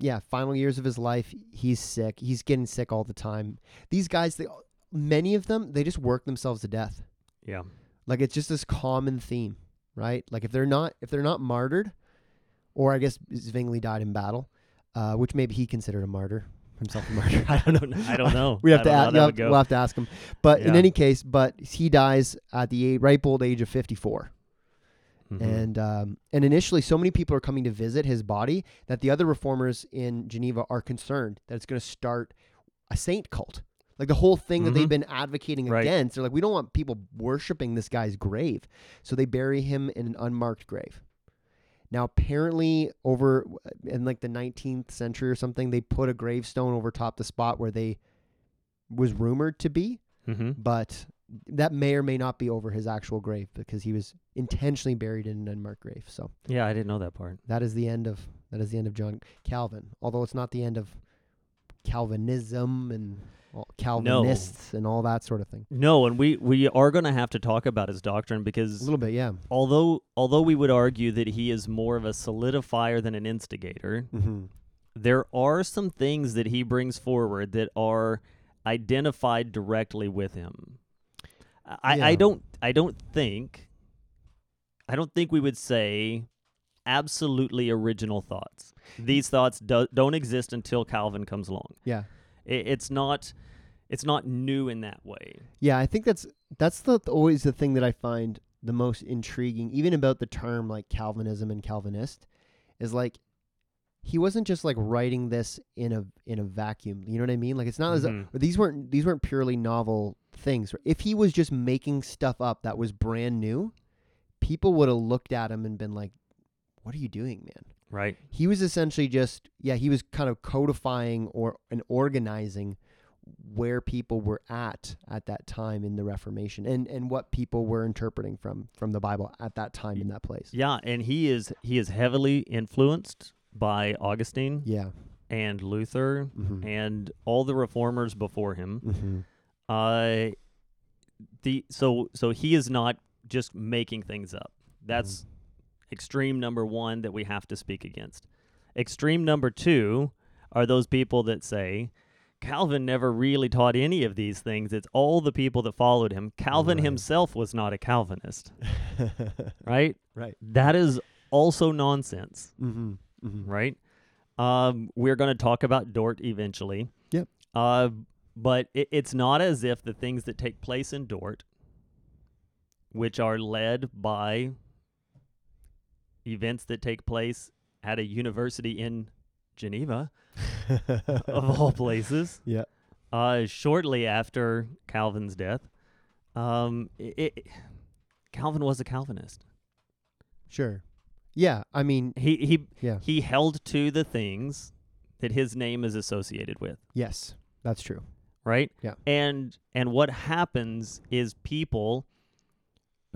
yeah, final years of his life, he's sick. He's getting sick all the time. These guys, they, many of them, they just work themselves to death. Yeah. Like it's just this common theme, right? Like if they're not if they're not martyred, or I guess Zwingli died in battle, uh, which maybe he considered a martyr himself a martyr. I don't know. I don't know. we have to ask, we'll, have, we'll have to ask him. But yeah. in any case, but he dies at the ripe old age of 54. Mm-hmm. And um, and initially, so many people are coming to visit his body that the other reformers in Geneva are concerned that it's going to start a saint cult, like the whole thing mm-hmm. that they've mm-hmm. been advocating right. against. They're like, we don't want people worshiping this guy's grave, so they bury him in an unmarked grave. Now, apparently, over uh, in like the 19th century or something, they put a gravestone over top the spot where they was rumored to be, mm-hmm. but that may or may not be over his actual grave because he was intentionally buried in an unmarked grave. So Yeah, I didn't know that part. that is the end of that is the end of John Calvin. Although it's not the end of Calvinism and all Calvinists and all that sort of thing. No, and we we are going to have to talk about his doctrine because A little bit, yeah. although although we would argue that he is more of a solidifier than an instigator, Mm-hmm. there are some things that he brings forward that are identified directly with him. I, I don't I don't think I don't think we would say absolutely original thoughts. These thoughts do, don't exist until Calvin comes along. Yeah. It, it's not it's not new in that way. Yeah, I think that's that's the always the thing that I find the most intriguing, even about the term like Calvinism and Calvinist, is like he wasn't just like writing this in a in a vacuum. You know what I mean? Like it's not as Mhm. these weren't these weren't purely novel things. If he was just making stuff up that was brand new, people would have looked at him and been like, "What are you doing, man?" Right. he was essentially just yeah he was kind of codifying or and organizing where people were at at that time in the reformation and and what people were interpreting from from the bible at that time in that place Yeah, and he is he is heavily influenced by Augustine yeah and Luther mm-hmm. and all the reformers before him. Mm-hmm. Uh the so so he is not just making things up. That's extreme number 1 that we have to speak against. Extreme number 2 are those people that say Calvin never really taught any of these things. It's all the people that followed him. Calvin Right. himself was not a Calvinist, right? right That is also nonsense, mm-hmm. Mm-hmm. right? Um, we're going to talk about Dort eventually. Yep. Uh, but it, it's not as if the things that take place in Dort, which are led by events that take place at a university in Geneva, of all places, yeah. uh, shortly after Calvin's death, um, it, it, Calvin was a Calvinist. sure. Yeah i mean He he yeah. he held to the things that his name is associated with, yes that's true right? Yeah. And and what happens is people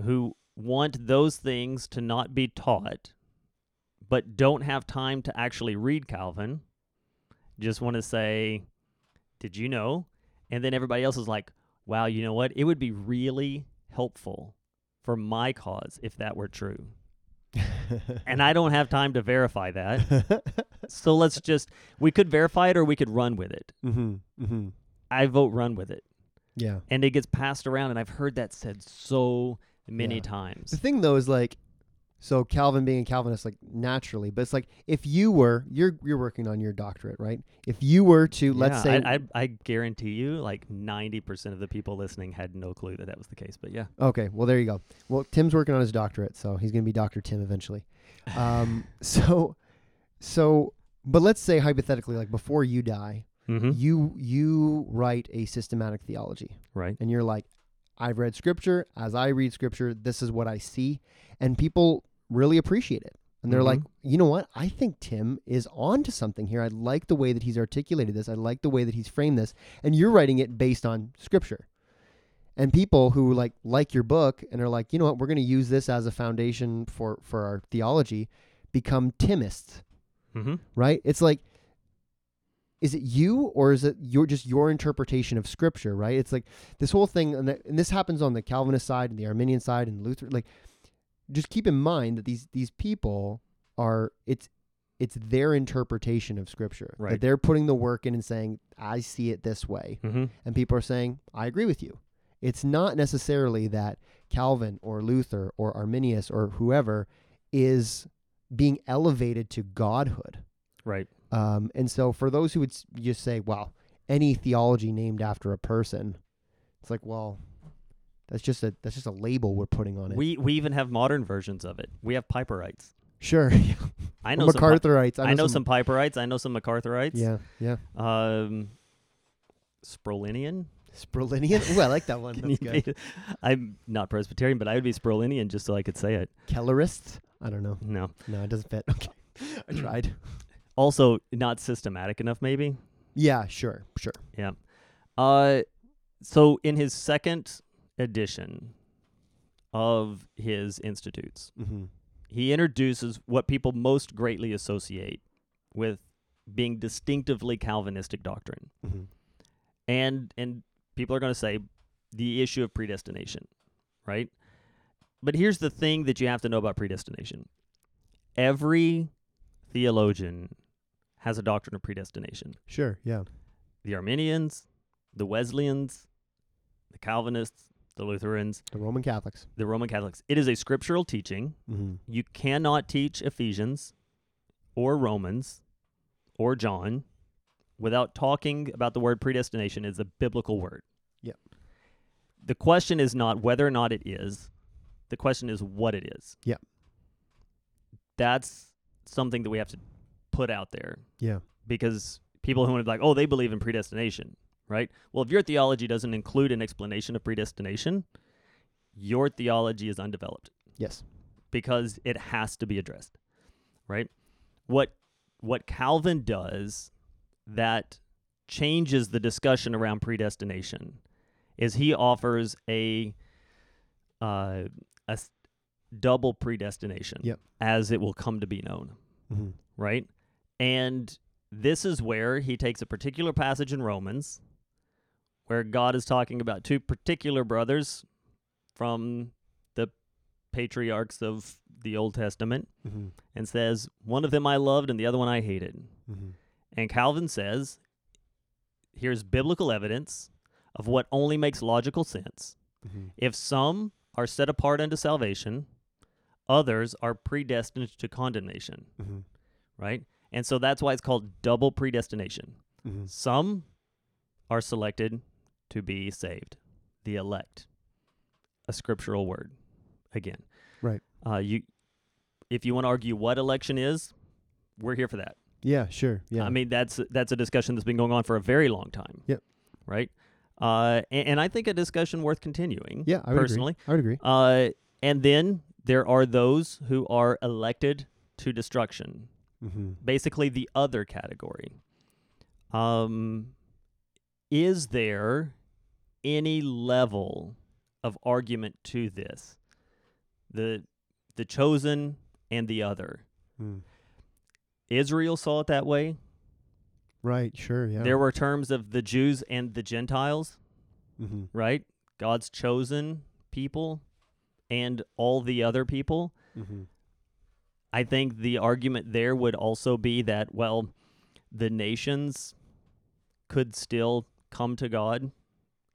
who want those things to not be taught but don't have time to actually read Calvin just want to say, "Did you know?" And then everybody else is like, "Wow, you know what? It would be really helpful for my cause if that were true." And I don't have time to verify that. So let's just we could verify it or we could run with it. mm-hmm. Mm-hmm. I vote run with it. yeah And it gets passed around and I've heard that said so many Yeah. times. The thing though is like, so Calvin being a Calvinist, like naturally, but it's like if you were, you're you're working on your doctorate, right? If you were to, let's Yeah, say, I, I I guarantee you like 90% of the people listening had no clue that that was the case, but yeah. okay, well there you go. Well, Tim's working on his doctorate, so he's gonna be Doctor Tim eventually. Um, so, so, but let's say hypothetically, like before you die, Mhm. you you write a systematic theology, Right. and you're like, I've read scripture. As I read scripture, this is what I see, and people really appreciate it. And they're like, Mhm. you know what? I think Tim is on to something here. I like the way that he's articulated this. I like the way that he's framed this. And you're writing it based on scripture. And people who like like your book and are like, you know what, we're going to use this as a foundation for for our theology, become Timists, Mhm. right? It's like is it you or is it your just your interpretation of scripture right it's like this whole thing and, that, and this happens on the calvinist side and the arminian side and luther like just keep in mind that these these people are it's it's their interpretation of scripture Right. that they're putting the work in and saying i see it this way Mhm. and people are saying i agree with you it's not necessarily that calvin or luther or arminius or whoever is being elevated to godhood Right. Um, and so for those who would just say, well, any theology named after a person, it's like, well, that's just a that's just a label we're putting on it. We we even have modern versions of it. We have Piperites. sure. I know some Pi- MacArthurites. I know some Piperites, I know some MacArthurites. Yeah, yeah. Um Sprolinian. Sprolinian. Ooh, I like that one. That's good. be- I'm not Presbyterian, but I would be Sprolinian just so I could say it. Kellerist. I don't know. No. No, it doesn't fit. Okay, I tried. Also, not systematic enough, maybe. Yeah, sure, sure. Yeah. Uh, so in his second edition of his institutes, Mm-hmm. he introduces what people most greatly associate with being distinctively Calvinistic doctrine, Mm-hmm. and and people are going to say the issue of predestination, right? But here's the thing that you have to know about predestination. Every theologian has a doctrine of predestination. Sure. Yeah. The Arminians, the Wesleyans, the Calvinists, the Lutherans, The Roman Catholics. the Roman Catholics. It is a scriptural teaching. Mm-hmm. You cannot teach Ephesians or Romans or John without talking about the word predestination as a biblical word. Yep. The question is not whether or not it is. The question is what it is. Yep. That's something that we have to put out there Yeah. because people who would be like, oh, they believe in predestination, right? Well, if your theology doesn't include an explanation of predestination, your theology is undeveloped Yes. because it has to be addressed, right? What what Calvin does that changes the discussion around predestination is he offers a uh, a double predestination Yep. as it will come to be known Mm-hmm. right? And this is where he takes a particular passage in Romans where God is talking about two particular brothers from the patriarchs of the Old Testament Mm-hmm. and says, One of them I loved and the other one I hated. Mm-hmm. And Calvin says, Here's biblical evidence of what only makes logical sense. Mm-hmm. If some are set apart unto salvation, others are predestined to condemnation Mm-hmm. right? And so that's why it's called double predestination. Mm-hmm. Some are selected to be saved, the elect, a scriptural word. Again, Right. Uh, you, if you want to argue what election is, we're here for that. Yeah. Sure. Yeah. I mean, that's that's a discussion that's been going on for a very long time. Yep. Right. Uh, and, and I think a discussion worth continuing. yeah. I would personally. Agree. I would agree. Uh, and then there are those who are elected to destruction Mm-hmm. basically the other category. Um, is there any level of argument to this? The the chosen and the other. Mm. Israel saw it that way. Right. Sure. Yeah. There were terms of the Jews and the Gentiles, Mm-hmm. right? God's chosen people and all the other people. Mm-hmm. I think the argument there would also be that, well, the nations could still come to God.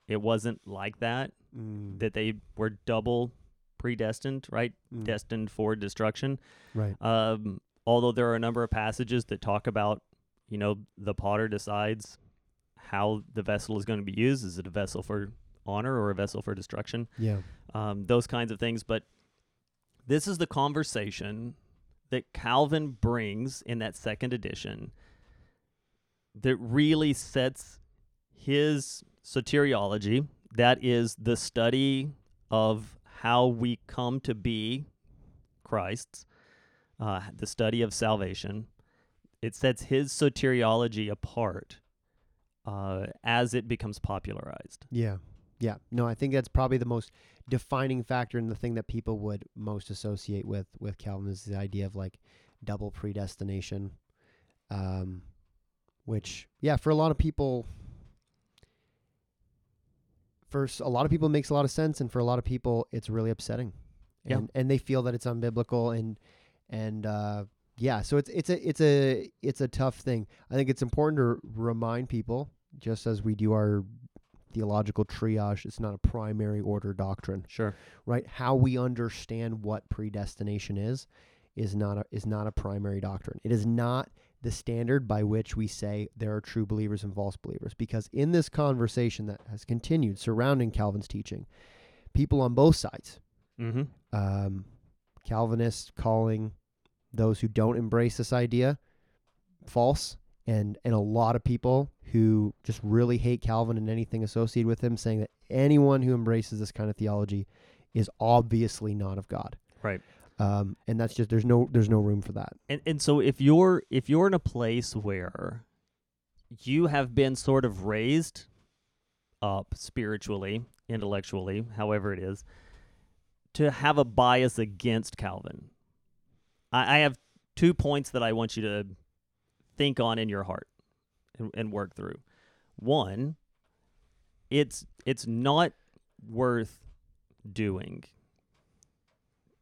It wasn't like that, Mm. that they were double predestined, right? Mm. Destined for destruction. Right. Um, although there are a number of passages that talk about, you know, the potter decides how the vessel is going to be used. Is it a vessel for honor or a vessel for destruction? Yeah. um, those kinds of things. But this is the conversation that Calvin brings in that second edition that really sets his soteriology, that is the study of how we come to be Christ's, uh, the study of salvation. It sets his soteriology apart uh, as it becomes popularized. Yeah. Yeah. No, I think that's probably the most defining factor and the thing that people would most associate with with Calvin is the idea of like double predestination. Um which yeah, for a lot of people for a lot of people it makes a lot of sense and for a lot of people it's really upsetting. Yeah. And and they feel that it's unbiblical and and uh yeah, so it's it's a it's a it's a tough thing. I think it's important to remind people just as we do our theological triage, it's not a primary order doctrine, Sure. right? How we understand what predestination is is not a, is not a primary doctrine. It is not the standard by which we say there are true believers and false believers because in this conversation that has continued surrounding Calvin's teaching, people on both sides, Mm-hmm. um, Calvinists calling those who don't embrace this idea false, and and a lot of people who just really hate Calvin and anything associated with him, saying that anyone who embraces this kind of theology is obviously not of God. Right. Um, and that's just there's no there's no room for that. And and so if you're if you're in a place where you have been sort of raised up spiritually, intellectually, however it is, to have a bias against Calvin, I, I have two points that I want you to think on in your heart and, and work through. One, it's it's not worth doing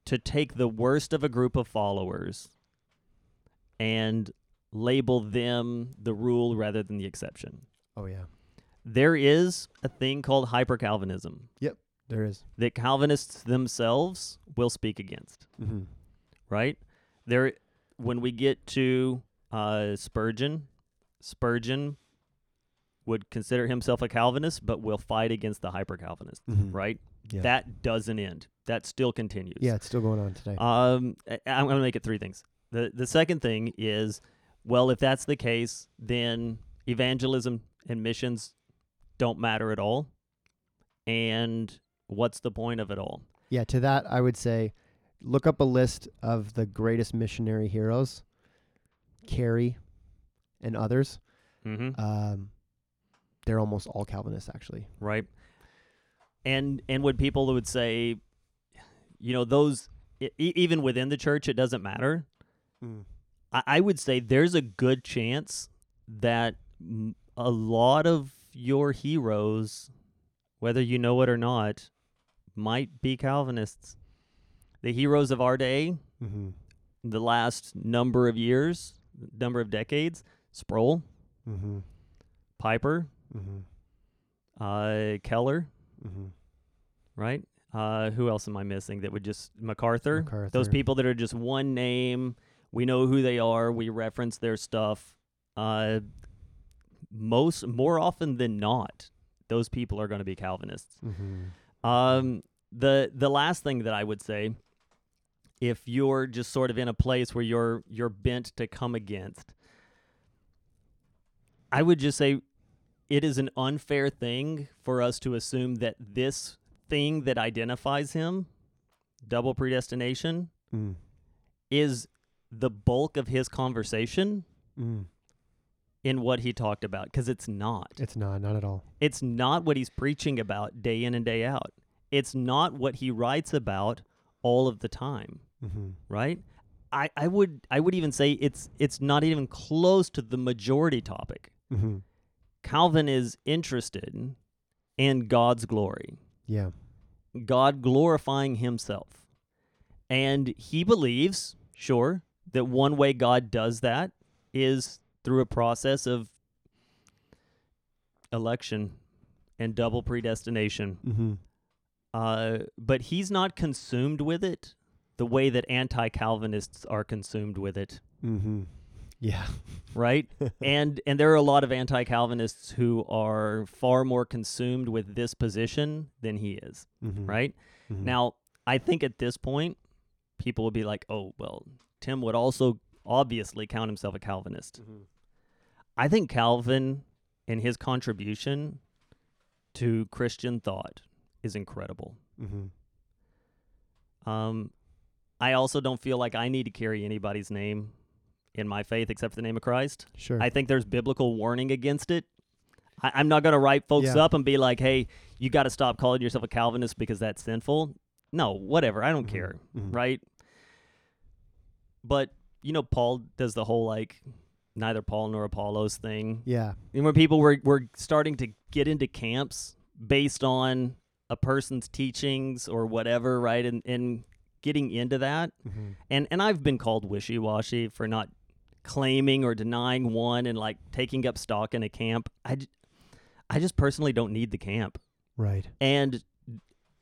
to take the worst of a group of followers and label them the rule rather than the exception. Oh yeah, There is a thing called hyper Calvinism Yep, there is. that Calvinists themselves will speak against, Mm-hmm. right? There when we get to uh, Spurgeon, Spurgeon would consider himself a Calvinist but will fight against the hyper Calvinist, Mm-hmm. right? Yeah. That doesn't end. That still continues. yeah, it's still going on today. Um, I- I'm going to make it three things. The the second thing is, well, if that's the case, then evangelism and missions don't matter at all. And what's the point of it all? yeah, to that I would say, look up a list of the greatest missionary heroes, Carey, and others. Mm-hmm. Um, they're almost all Calvinists, actually. right? And and when people would say, you know, those e- even within the church, it doesn't matter. I, I would say there's a good chance that m- a lot of your heroes, whether you know it or not, might be Calvinists. The heroes of our day, Mm-hmm. the last number of years, number of decades, Sproul, Mm-hmm. Piper, Mm-hmm. uh, Keller, Mm-hmm. right? Uh, who else am I missing that would just MacArthur? MacArthur. Those people that are just one name. We know who they are. We reference their stuff. Uh, most more often than not, those people are going to be Calvinists. Mm-hmm. Um, the the last thing that I would say, if you're just sort of in a place where you're you're bent to come against, I would just say it is an unfair thing for us to assume that this thing that identifies him, double predestination, Mm. is the bulk of his conversation Mm. in what he talked about because it's not. It's not, not at all. It's not what he's preaching about day in and day out. It's not what he writes about all of the time, Mm-hmm. right? I, I would I would even say it's it's not even close to the majority topic. Mm-hmm. Calvin is interested in God's glory, Yeah. God glorifying himself. And he believes, sure, that one way God does that is through a process of election and double predestination. Mm-hmm. Uh, but he's not consumed with it the way that anti-Calvinists are consumed with it, Mm-hmm. Yeah. right? and and there are a lot of anti-Calvinists who are far more consumed with this position than he is, Mm-hmm. right? Mhm. Now, I think at this point, people would be like, "Oh, well, Tim would also obviously count himself a Calvinist." Mhm. I think Calvin and his contribution to Christian thought is incredible. Mhm. Um, I also don't feel like I need to carry anybody's name in my faith except for the name of Christ. Sure. I think there's biblical warning against it. I, I'm not going to write folks Yeah. up and be like, hey, you got to stop calling yourself a Calvinist because that's sinful. No, whatever. I don't Mhm. care. Mhm. Right. But, you know, Paul does the whole like neither Paul nor Apollos thing. Yeah. And when people were, were starting to get into camps based on a person's teachings or whatever, right? And, and getting into that. Mm-hmm. And, and I've been called wishy washy for not claiming or denying one and like taking up stock in a camp. I, I just personally don't need the camp. Right. And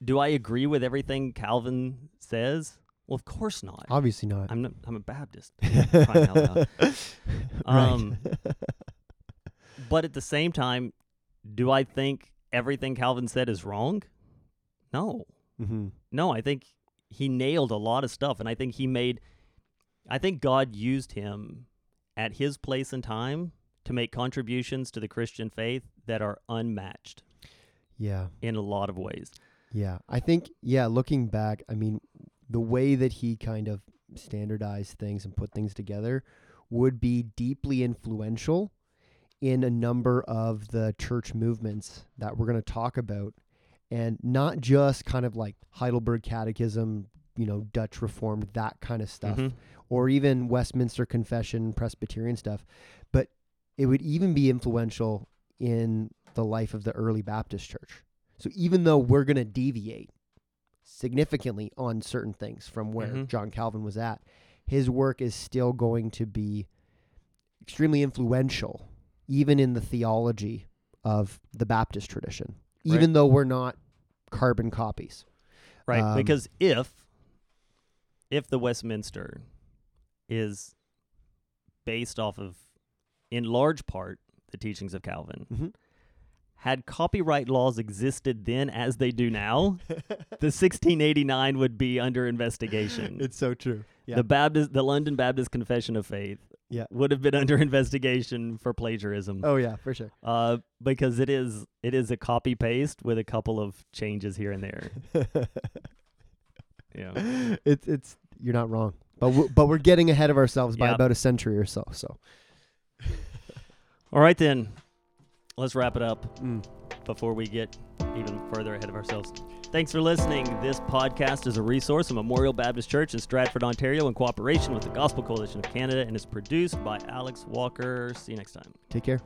do I agree with everything Calvin says? Well, of course not. Obviously not. I'm not, I'm a Baptist. out loud. right. Um, But at the same time, do I think everything Calvin said is wrong? No. mm-hmm. No, I think he nailed a lot of stuff and I think he made I think God used him at his place and time to make contributions to the Christian faith that are unmatched Yeah. in a lot of ways. Yeah. I think, yeah, looking back, I mean, the way that he kind of standardized things and put things together would be deeply influential in a number of the church movements that we're going to talk about. And not just kind of like Heidelberg Catechism, you know, Dutch Reformed, that kind of stuff. Mhm. or even Westminster Confession, Presbyterian stuff, but it would even be influential in the life of the early Baptist church. So even though we're going to deviate significantly on certain things from where Mhm. John Calvin was at, his work is still going to be extremely influential, even in the theology of the Baptist tradition, Right. even though we're not carbon copies. Right, Um, because if if the Westminster is based off of in large part the teachings of Calvin, Mhm. had copyright laws existed then as they do now, the 1689 would be under investigation. it's so true. Yeah. The Baptist the London Baptist Confession of Faith Yeah. would have been under investigation for plagiarism. oh yeah, for sure. Uh, because it is it is a copy paste with a couple of changes here and there. Yeah. it's it's you're not wrong, but we but we're getting ahead of ourselves by Yep. about a century or so. So All right then. Let's wrap it up mm. before we get even further ahead of ourselves. Thanks for listening. This podcast is a resource of Memorial Baptist Church in Stratford, Ontario, in cooperation with the Gospel Coalition of Canada, and is produced by Alex Walker. See you next time. take care.